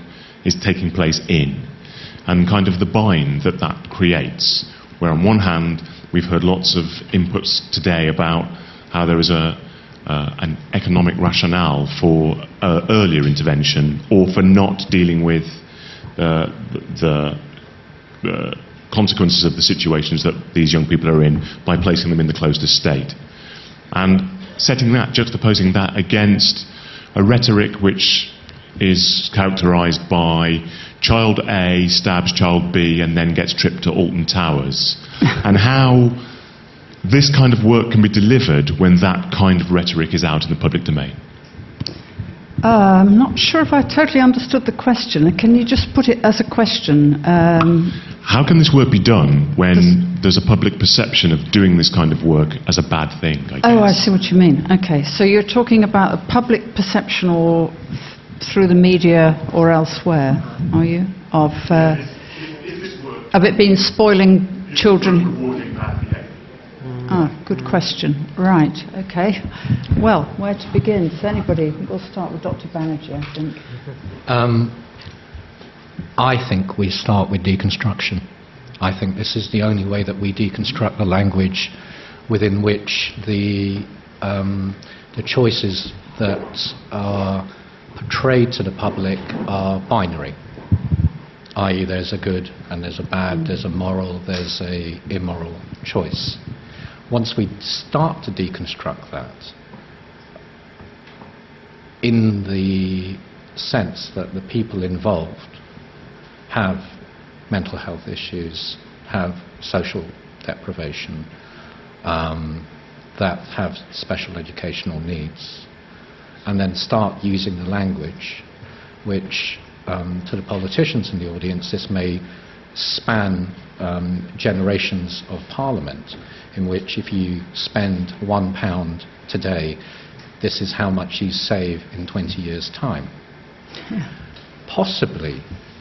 is taking place in, and kind of the bind that that creates. Where, on one hand, we've heard lots of inputs today about how there is a uh, an economic rationale for uh, earlier intervention or for not dealing with uh, the uh, consequences of the situations that these young people are in by placing them in the closed estate. And setting that, juxtaposing that against a rhetoric which is characterized by child A stabs child B and then gets tripped to Alton Towers, and how this kind of work can be delivered when that kind of rhetoric is out in the public domain. Uh, I'm not sure if I totally understood the question. Can you just put it as a question? Um, How can this work be done when there's a public perception of doing this kind of work as a bad thing? I guess? oh, I see what you mean. Okay, so you're talking about a public perception or through the media or elsewhere, are you? Of, uh, of it being spoiling children. Ah, good question. Right, okay. Well, where to begin? Does anybody? We'll start with Dr. Banerjee, I think. Um, I think we start with deconstruction. I think this is the only way that we deconstruct the language within which the, um, the choices that are portrayed to the public are binary. I.e., there's a good and there's a bad, there's a moral, there's a immoral choice. Once we start to deconstruct that, in the sense that the people involved have mental health issues, have social deprivation, um, that have special educational needs, and then start using the language which, um, to the politicians in the audience, this may span um, generations of parliament, in which if you spend one pound today, this is how much you save in 20 years' time. Possibly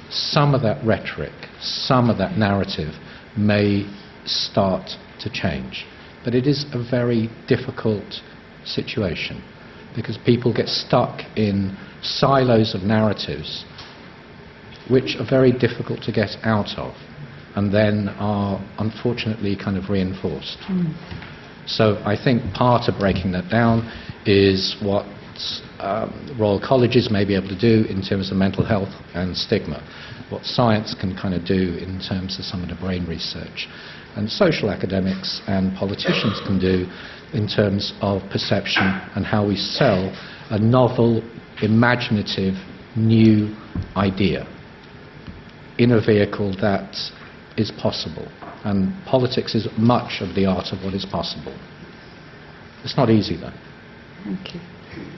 some of that rhetoric, some of that narrative may start to change. But it is a very difficult situation because people get stuck in silos of narratives which are very difficult to get out of and then are unfortunately kind of reinforced. So I think part of breaking that down is what um, Royal Colleges may be able to do in terms of mental health and stigma, what science can kind of do in terms of some of the brain research, and social academics and politicians can do in terms of perception and how we sell a novel, imaginative, new idea in a vehicle that is possible. And politics is much of the art of what is possible. It's not easy, though. Thank you.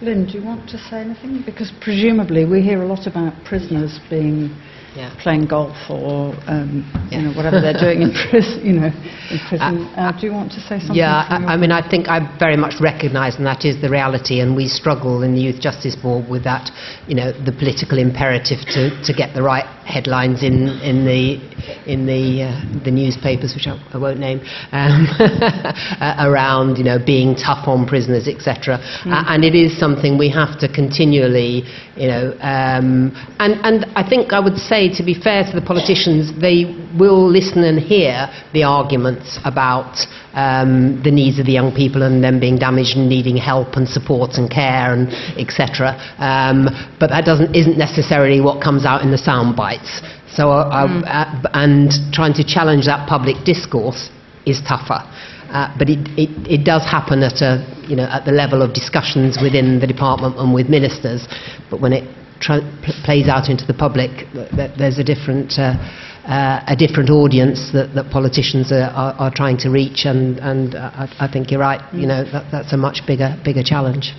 Lin, do you want to say anything? Because presumably we hear a lot about prisoners being Yeah. playing golf or um, Yeah. you know whatever they're doing in prison. You know, in prison. Uh, do you want to say something? Yeah, I, I mean, I think I very much recognise, and that is the reality, and we struggle in the Youth Justice Board with that, you know, the political imperative to, to get the right headlines in, in the in the uh, the newspapers, which I, I won't name, um, uh, around you know being tough on prisoners, etc. Uh, and it is something we have to continually, you know, um, and and I think I would say to be fair to the politicians, they will listen and hear the arguments about um, the needs of the young people and them being damaged and needing help and support and care and etc. Um, but that doesn't isn't necessarily what comes out in the sound bites. So, uh, uh, and trying to challenge that public discourse is tougher. Uh, but it, it, it does happen at a you know at the level of discussions within the department and with ministers. But when it tra- pl- plays out into the public, th- th- there's a different uh, uh, a different audience that, that politicians are, are, are trying to reach, and, and uh, I, I think you're right. You know that, that's a much bigger bigger challenge.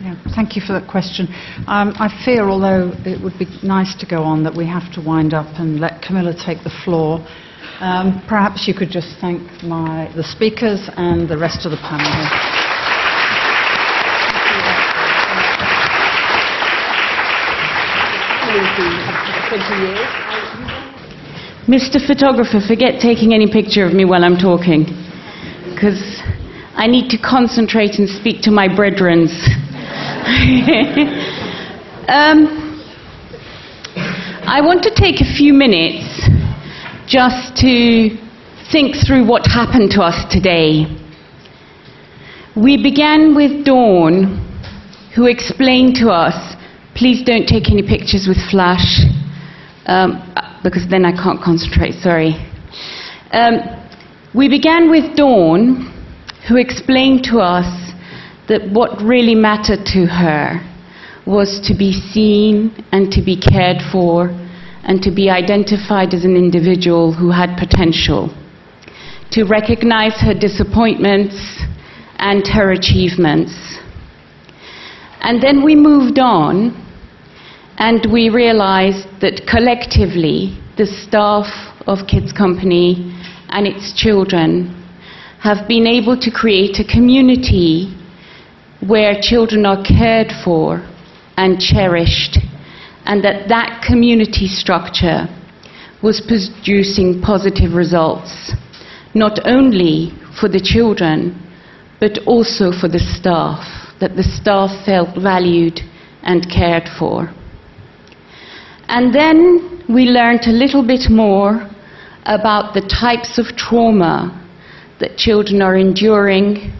Yeah, thank you for that question. Um, I fear, although it would be nice to go on, that we have to wind up and let Camila take the floor. Um, perhaps you could just thank my, the speakers and the rest of the panel. Mr. Photographer, forget taking any picture of me while I'm talking, because I need to concentrate and speak to my brethrens. um, I want to take a few minutes just to think through what happened to us today. We began with Dawn, who explained to us, please don't take any pictures with flash, um, because then I can't concentrate, sorry. Um, we began with Dawn, who explained to us that what really mattered to her was to be seen and to be cared for and to be identified as an individual who had potential, to recognize her disappointments and her achievements. And then we moved on and we realized that collectively the staff of Kids Company and its children have been able to create a community where children are cared for and cherished and that that community structure was producing positive results not only for the children but also for the staff that the staff felt valued and cared for and then we learned a little bit more about the types of trauma that children are enduring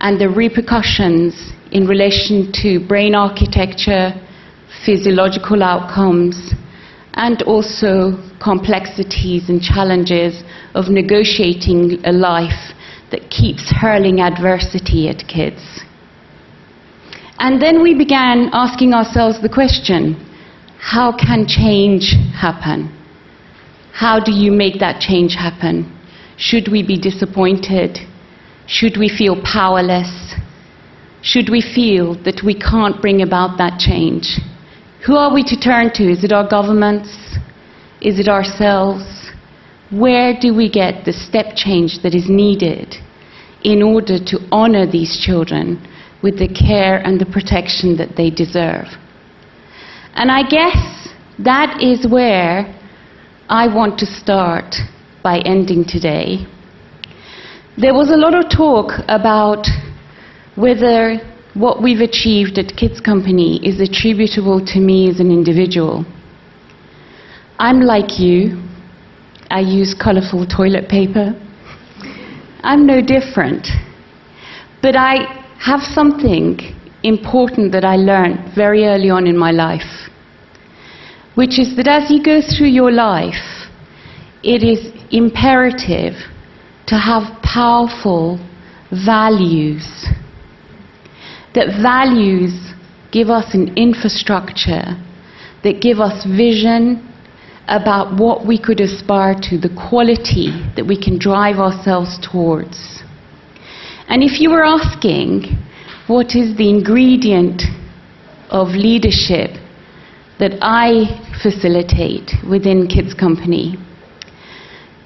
and the repercussions in relation to brain architecture, physiological outcomes, and also complexities and challenges of negotiating a life that keeps hurling adversity at kids. And then we began asking ourselves the question how can change happen? How do you make that change happen? Should we be disappointed? Should we feel powerless? Should we feel that we can't bring about that change? Who are we to turn to? Is it our governments? Is it ourselves? Where do we get the step change that is needed in order to honor these children with the care and the protection that they deserve? And I guess that is where I want to start by ending today. There was a lot of talk about whether what we've achieved at Kids Company is attributable to me as an individual. I'm like you. I use colorful toilet paper. I'm no different. But I have something important that I learned very early on in my life, which is that as you go through your life, it is imperative to have powerful values. That values give us an infrastructure that give us vision about what we could aspire to, the quality that we can drive ourselves towards. And if you were asking what is the ingredient of leadership that I facilitate within Kids Company,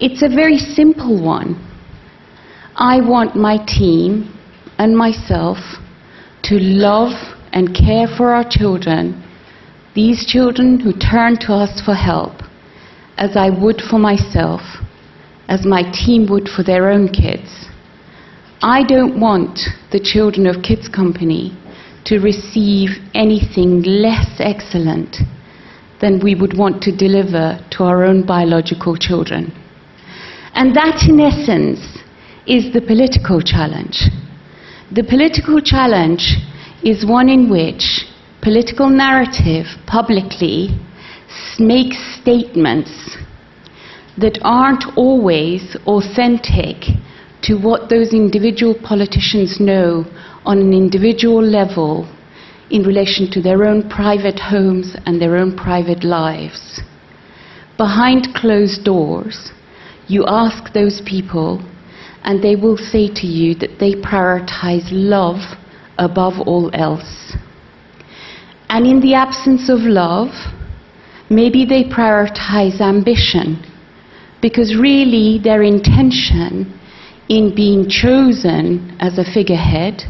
it's a very simple one. I want my team and myself to love and care for our children, these children who turn to us for help, as I would for myself, as my team would for their own kids. I don't want the children of Kids Company to receive anything less excellent than we would want to deliver to our own biological children. And that, in essence, is the political challenge. The political challenge is one in which political narrative publicly makes statements that aren't always authentic to what those individual politicians know on an individual level in relation to their own private homes and their own private lives. Behind closed doors, you ask those people, and they will say to you that they prioritize love above all else. And in the absence of love, maybe they prioritize ambition, because really their intention in being chosen as a figurehead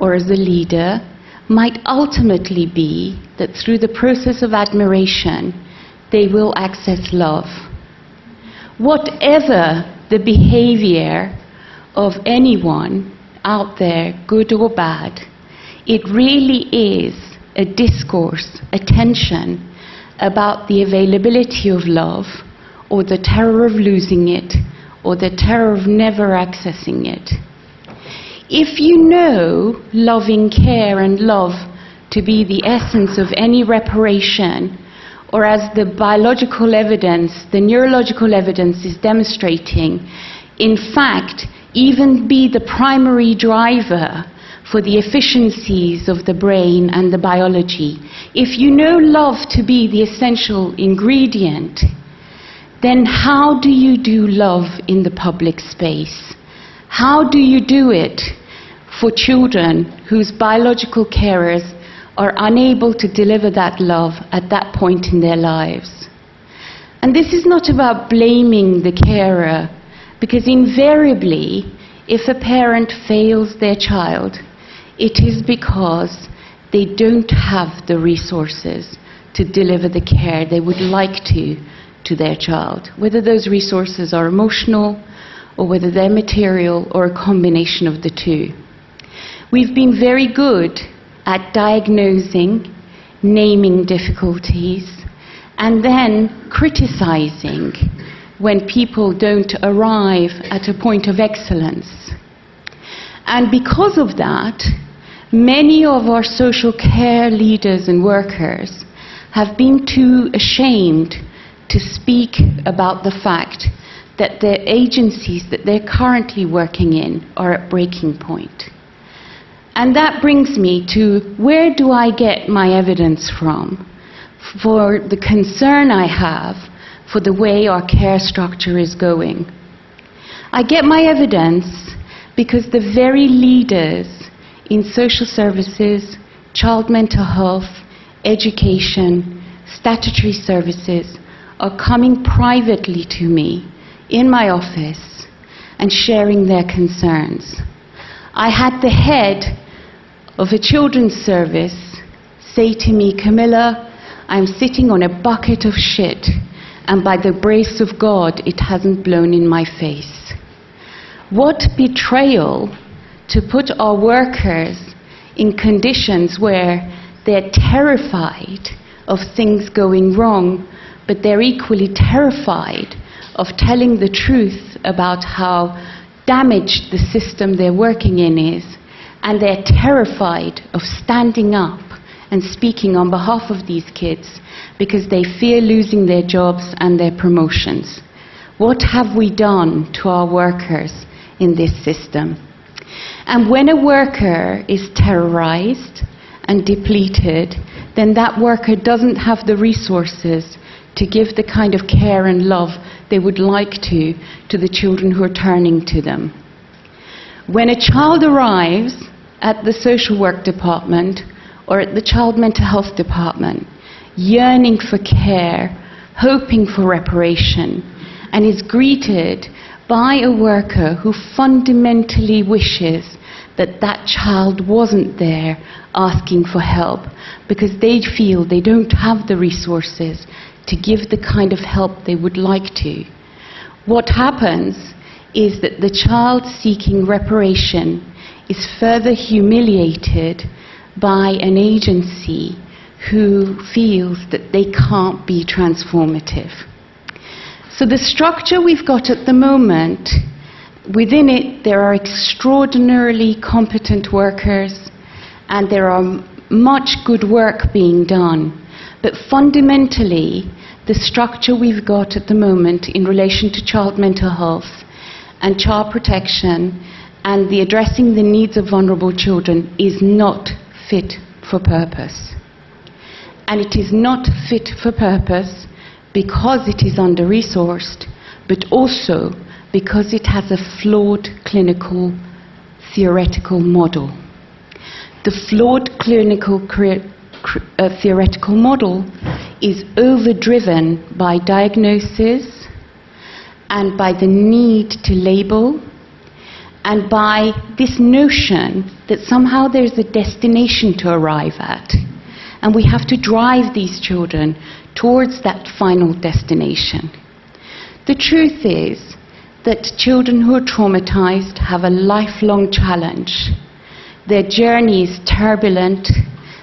or as a leader might ultimately be that through the process of admiration, they will access love. Whatever the behavior of anyone out there, good or bad, it really is a discourse, a tension about the availability of love or the terror of losing it or the terror of never accessing it. If you know loving care and love to be the essence of any reparation, or as the biological evidence, the neurological evidence is demonstrating, in fact, even be the primary driver for the efficiencies of the brain and the biology. If you know love to be the essential ingredient, then how do you do love in the public space? How do you do it for children whose biological carers are unable to deliver that love at that point in their lives? And this is not about blaming the carer, because invariably, if a parent fails their child, it is because they don't have the resources to deliver the care they would like to to their child, whether those resources are emotional or whether they're material or a combination of the two. We've been very good at diagnosing, naming difficulties, and then criticizing when people don't arrive at a point of excellence. And because of that, many of our social care leaders and workers have been too ashamed to speak about the fact that the agencies that they're currently working in are at breaking point. And that brings me to where do I get my evidence from for the concern I have for the way our care structure is going? I get my evidence because the very leaders in social services, child mental health, education, statutory services are coming privately to me in my office and sharing their concerns. I had the head of a children's service say to me, Camila, I'm sitting on a bucket of shit, and by the grace of God, it hasn't blown in my face. What betrayal to put our workers in conditions where they're terrified of things going wrong but they're equally terrified of telling the truth about how damaged the system they're working in is, and they're terrified of standing up and speaking on behalf of these kids because they fear losing their jobs and their promotions. What have we done to our workers in this system? And when a worker is terrorized and depleted, then that worker doesn't have the resources to give the kind of care and love they would like to to the children who are turning to them. When a child arrives at the social work department or at the child mental health department, yearning for care, hoping for reparation, and is greeted by a worker who fundamentally wishes that that child wasn't there asking for help because they feel they don't have the resources to give the kind of help they would like to. What happens is that the child seeking reparation is further humiliated by an agency who feels that they can't be transformative. So, the structure we've got at the moment, within it, there are extraordinarily competent workers and there are much good work being done. But fundamentally, the structure we've got at the moment in relation to child mental health and child protection and the addressing the needs of vulnerable children is not fit for purpose. And it is not fit for purpose because it is under resourced, but also because it has a flawed clinical theoretical model. The flawed clinical uh, theoretical model is overdriven by diagnosis and by the need to label and by this notion that somehow there's a destination to arrive at. And we have to drive these children towards that final destination. The truth is that children who are traumatized have a lifelong challenge. Their journey is turbulent,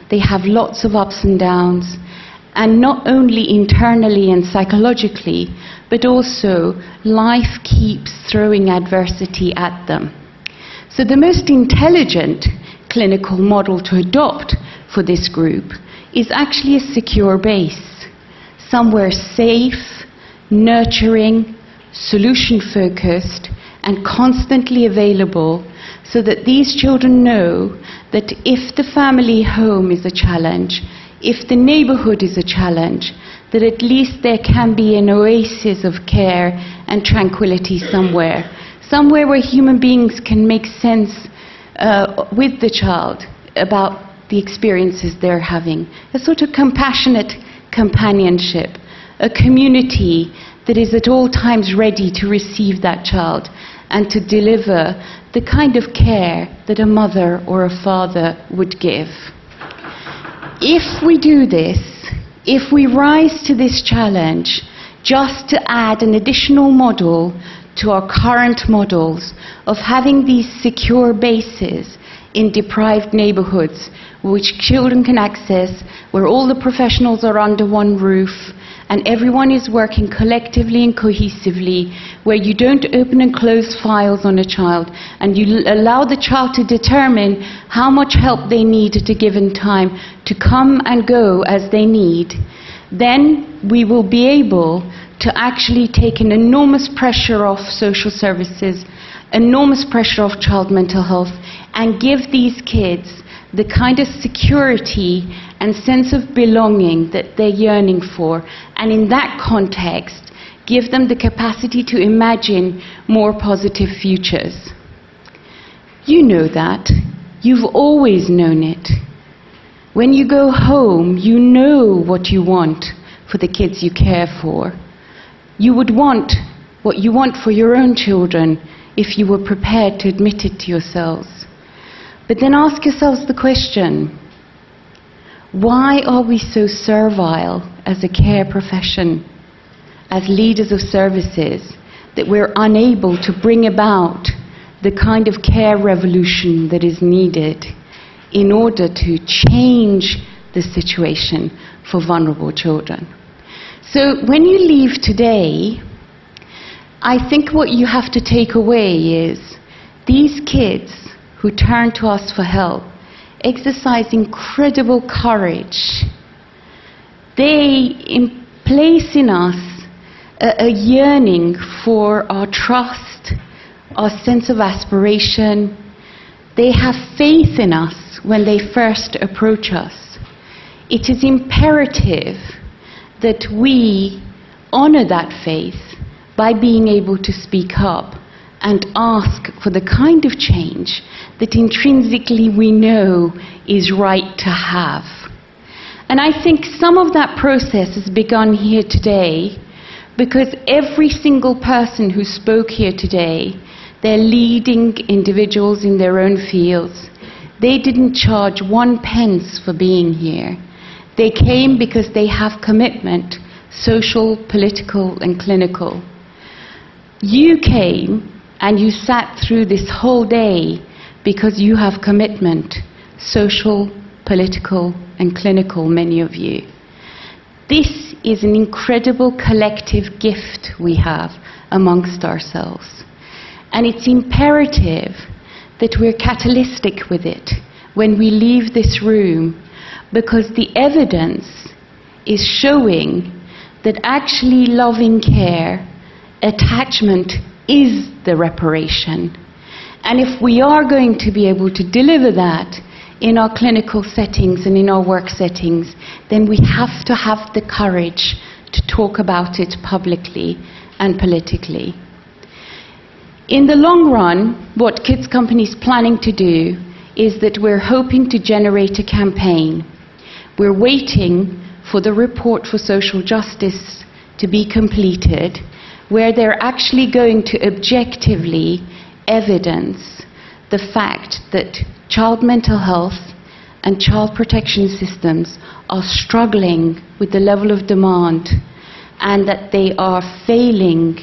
they have lots of ups and downs, and not only internally and psychologically, but also life keeps throwing adversity at them. So, the most intelligent clinical model to adopt for this group is actually a secure base, somewhere safe, nurturing, solution focused, and constantly available so that these children know that if the family home is a challenge, if the neighborhood is a challenge, that at least there can be an oasis of care and tranquility somewhere. Somewhere where human beings can make sense uh, with the child about the experiences they're having. A sort of compassionate companionship, a community that is at all times ready to receive that child and to deliver the kind of care that a mother or a father would give. If we do this, if we rise to this challenge just to add an additional model to our current models of having these secure bases in deprived neighborhoods which children can access, where all the professionals are under one roof, and everyone is working collectively and cohesively, where you don't open and close files on a child, and you allow the child to determine how much help they need at a given time to come and go as they need, then we will be able to actually take an enormous pressure off social services, enormous pressure off child mental health, and give these kids the kind of security and sense of belonging that they're yearning for. And in that context, give them the capacity to imagine more positive futures. You know that. You've always known it. When you go home, you know what you want for the kids you care for. You would want what you want for your own children if you were prepared to admit it to yourselves. But then ask yourselves the question why are we so servile as a care profession, as leaders of services, that we're unable to bring about the kind of care revolution that is needed in order to change the situation for vulnerable children? So when you leave today, I think what you have to take away is these kids who turn to us for help exercise incredible courage. They place in us a, a yearning for our trust, our sense of aspiration. They have faith in us when they first approach us. It is imperative that we honor that faith by being able to speak up and ask for the kind of change that intrinsically we know is right to have. And I think some of that process has begun here today because every single person who spoke here today, they're leading individuals in their own fields. They didn't charge one pence for being here. They came because they have commitment, social, political, and clinical. You came and you sat through this whole day because you have commitment, social, political, and clinical, many of you. This is an incredible collective gift we have amongst ourselves. And it's imperative that we're catalytic with it when we leave this room because the evidence is showing that actually loving care, attachment is the reparation. And if we are going to be able to deliver that in our clinical settings and in our work settings, then we have to have the courage to talk about it publicly and politically. In the long run, what Kids Company is planning to do is that we're hoping to generate a campaign. We're waiting for the report for social justice to be completed, where they're actually going to objectively evidence the fact that child mental health and child protection systems are struggling with the level of demand and that they are failing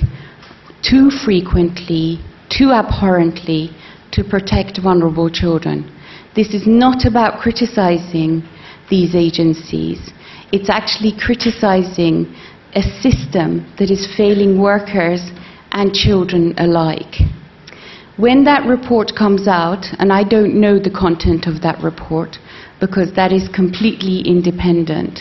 too frequently, too abhorrently to protect vulnerable children. This is not about criticizing these agencies. It's actually criticizing a system that is failing workers and children alike. When that report comes out, and I don't know the content of that report because that is completely independent,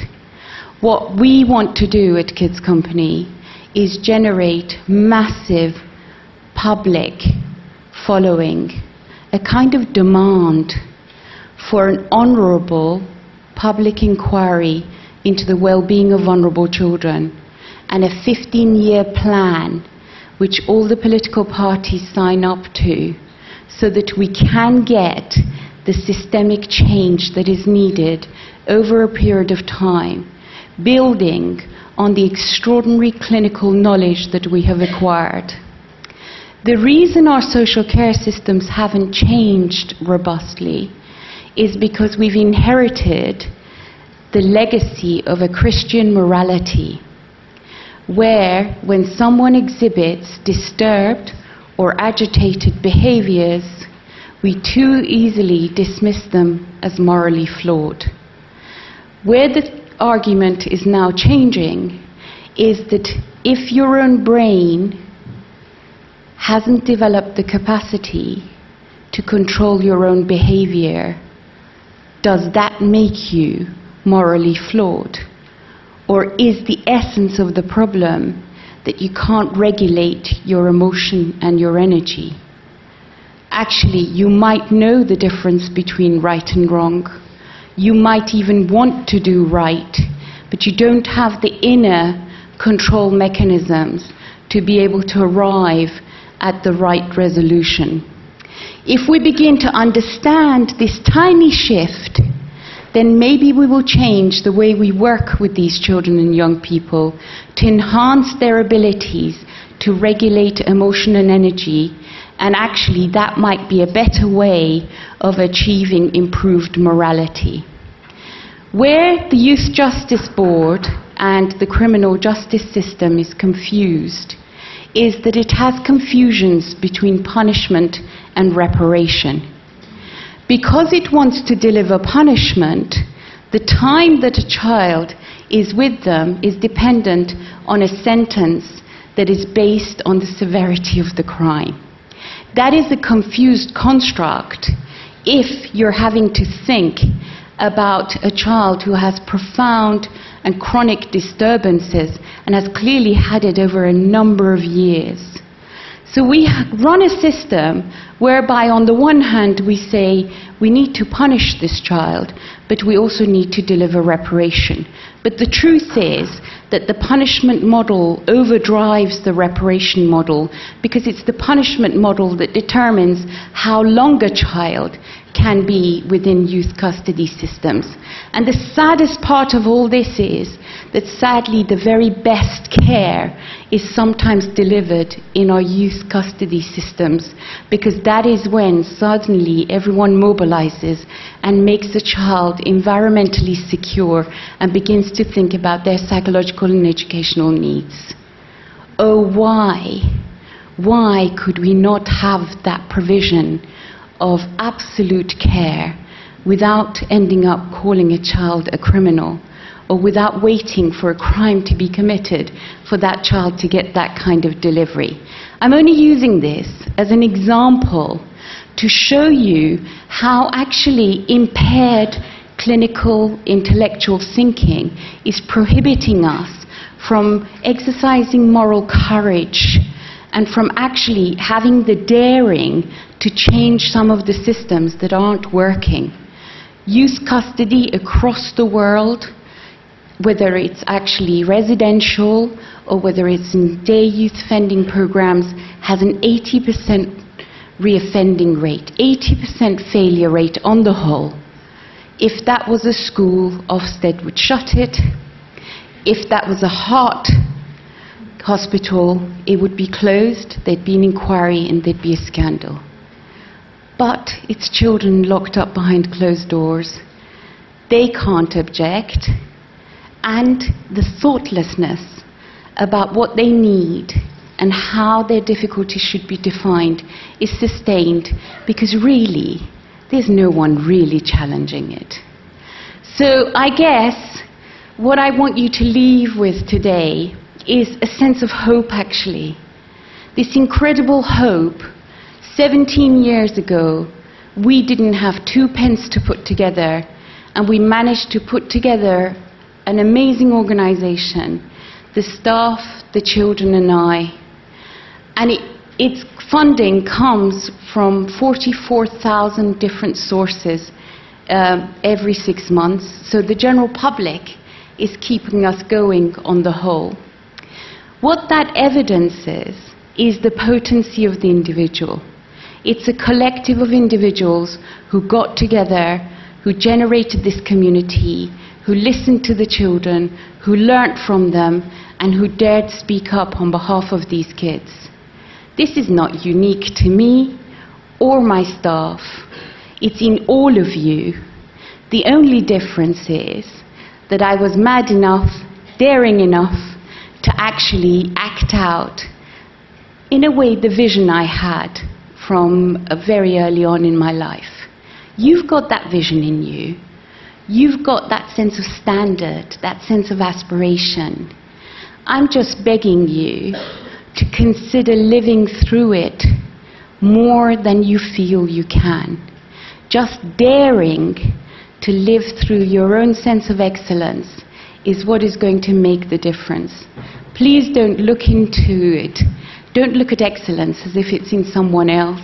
what we want to do at Kids Company is generate massive public following, a kind of demand for an honourable public inquiry into the well-being of vulnerable children and a 15-year plan which all the political parties sign up to so that we can get the systemic change that is needed over a period of time, building on the extraordinary clinical knowledge that we have acquired. The reason our social care systems haven't changed robustly is because we've inherited the legacy of a Christian morality where when someone exhibits disturbed or agitated behaviors, we too easily dismiss them as morally flawed. Where the argument is now changing is that if your own brain hasn't developed the capacity to control your own behavior, does that make you morally flawed? Or is the essence of the problem that you can't regulate your emotion and your energy? Actually, you might know the difference between right and wrong. You might even want to do right, but you don't have the inner control mechanisms to be able to arrive at the right resolution. If we begin to understand this tiny shift, then maybe we will change the way we work with these children and young people to enhance their abilities to regulate emotion and energy, and actually that might be a better way of achieving improved morality. Where the Youth Justice Board and the criminal justice system is confused is that it has confusions between punishment and reparation. Because it wants to deliver punishment, the time that a child is with them is dependent on a sentence that is based on the severity of the crime. That is a confused construct if you're having to think about a child who has profound and chronic disturbances and has clearly had it over a number of years. So we run a system whereby, on the one hand, we say we need to punish this child, but we also need to deliver reparation. But the truth is that the punishment model overdrives the reparation model because it's the punishment model that determines how long a child can be within youth custody systems. And the saddest part of all this is that sadly the very best care is sometimes delivered in our youth custody systems because that is when suddenly everyone mobilizes and makes the child environmentally secure and begins to think about their psychological and educational needs. Oh, why? Why could we not have that provision of absolute care without ending up calling a child a criminal? Or without waiting for a crime to be committed for that child to get that kind of delivery. I'm only using this as an example to show you how actually impaired clinical intellectual thinking is prohibiting us from exercising moral courage and from actually having the daring to change some of the systems that aren't working. Youth custody across the world whether it's actually residential or whether it's in day youth offending programs, has an 80% reoffending rate, 80% failure rate on the whole. If that was a school, Ofsted would shut it. If that was a heart hospital, it would be closed, there'd be an inquiry, and there'd be a scandal. But it's children locked up behind closed doors. They can't object and the thoughtlessness about what they need and how their difficulties should be defined is sustained because really there's no one really challenging it. So I guess what I want you to leave with today is a sense of hope actually. This incredible hope. 17 years ago, we didn't have two pence to put together, and we managed to put together an amazing organization, the staff, the children, and I. And it, its funding comes from 44,000 different sources uh, every six months, so the general public is keeping us going on the whole. What that evidence is, is the potency of the individual. It's a collective of individuals who got together, who generated this community, who listened to the children, who learnt from them, and who dared speak up on behalf of these kids. This is not unique to me or my staff. It's in all of you. The only difference is that I was mad enough, daring enough to actually act out, in a way, the vision I had from very early on in my life. You've got that vision in you you've got that sense of standard, that sense of aspiration. I'm just begging you to consider living through it more than you feel you can. Just daring to live through your own sense of excellence is what is going to make the difference. Please don't look into it. Don't look at excellence as if it's in someone else.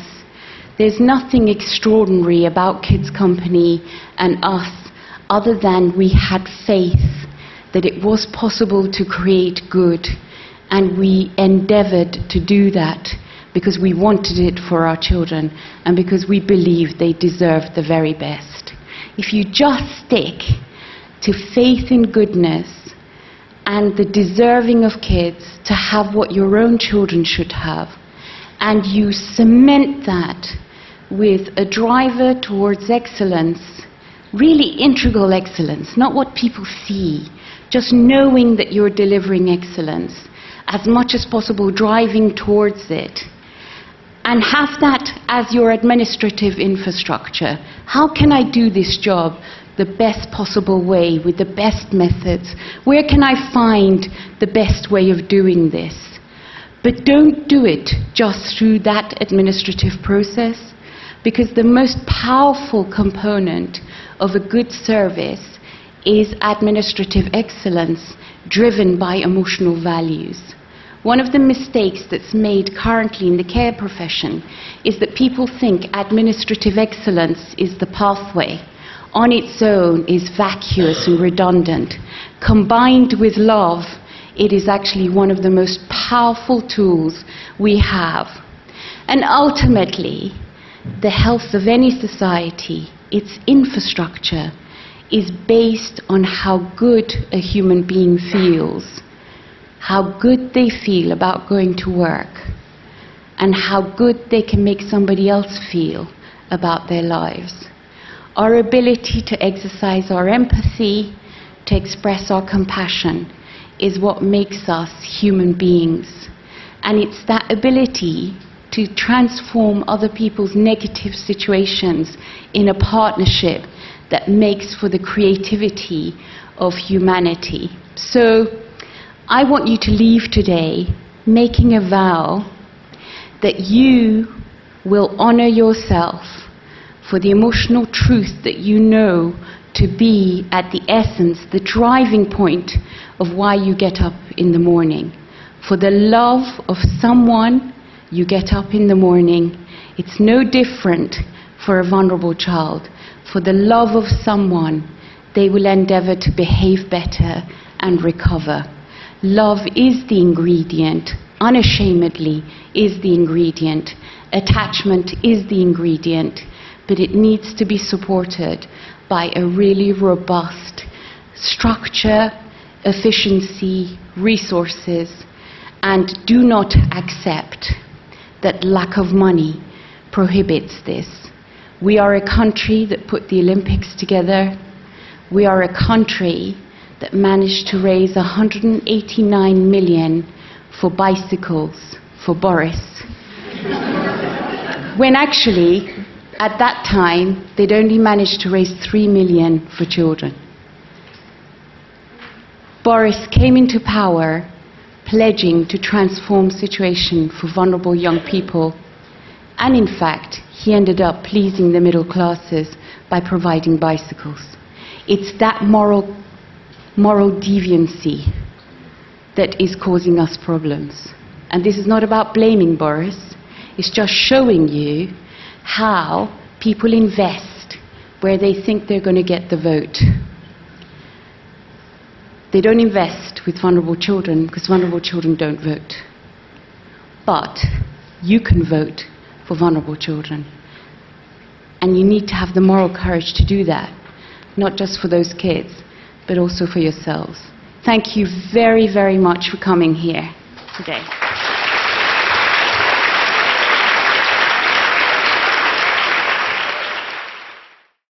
There's nothing extraordinary about Kids Company and us other than we had faith that it was possible to create good, and we endeavored to do that because we wanted it for our children and because we believed they deserved the very best. If you just stick to faith in goodness and the deserving of kids to have what your own children should have, and you cement that with a driver towards excellence really integral excellence, not what people see, just knowing that you're delivering excellence, as much as possible driving towards it. And have that as your administrative infrastructure. How can I do this job the best possible way with the best methods? Where can I find the best way of doing this? But don't do it just through that administrative process, because the most powerful component of a good service is administrative excellence driven by emotional values. One of the mistakes that's made currently in the care profession is that people think administrative excellence is the pathway. On its own is vacuous and redundant. Combined with love, it is actually one of the most powerful tools we have. And ultimately, the health of any society, its infrastructure, is based on how good a human being feels, how good they feel about going to work, and how good they can make somebody else feel about their lives. Our ability to exercise our empathy, to express our compassion, is what makes us human beings. And it's that ability to transform other people's negative situations in a partnership that makes for the creativity of humanity. So I want you to leave today making a vow that you will honor yourself for the emotional truth that you know to be at the essence, the driving point of why you get up in the morning. For the love of someone, you get up in the morning. It's no different for a vulnerable child. For the love of someone, they will endeavor to behave better and recover. Love is the ingredient, unashamedly is the ingredient. Attachment is the ingredient, but it needs to be supported by a really robust structure, efficiency, resources, and do not accept that lack of money prohibits this. We are a country that put the Olympics together. We are a country that managed to raise 189 million for bicycles for Boris. when actually, at that time, they'd only managed to raise 3 million for children. Boris came into power pledging to transform situation for vulnerable young people. And in fact, he ended up pleasing the middle classes by providing bicycles. It's that moral, moral deviancy that is causing us problems. And this is not about blaming Boris, it's just showing you how people invest where they think they're going to get the vote. They don't invest with vulnerable children because vulnerable children don't vote. But you can vote for vulnerable children. And you need to have the moral courage to do that, not just for those kids, but also for yourselves. Thank you very, very much for coming here today.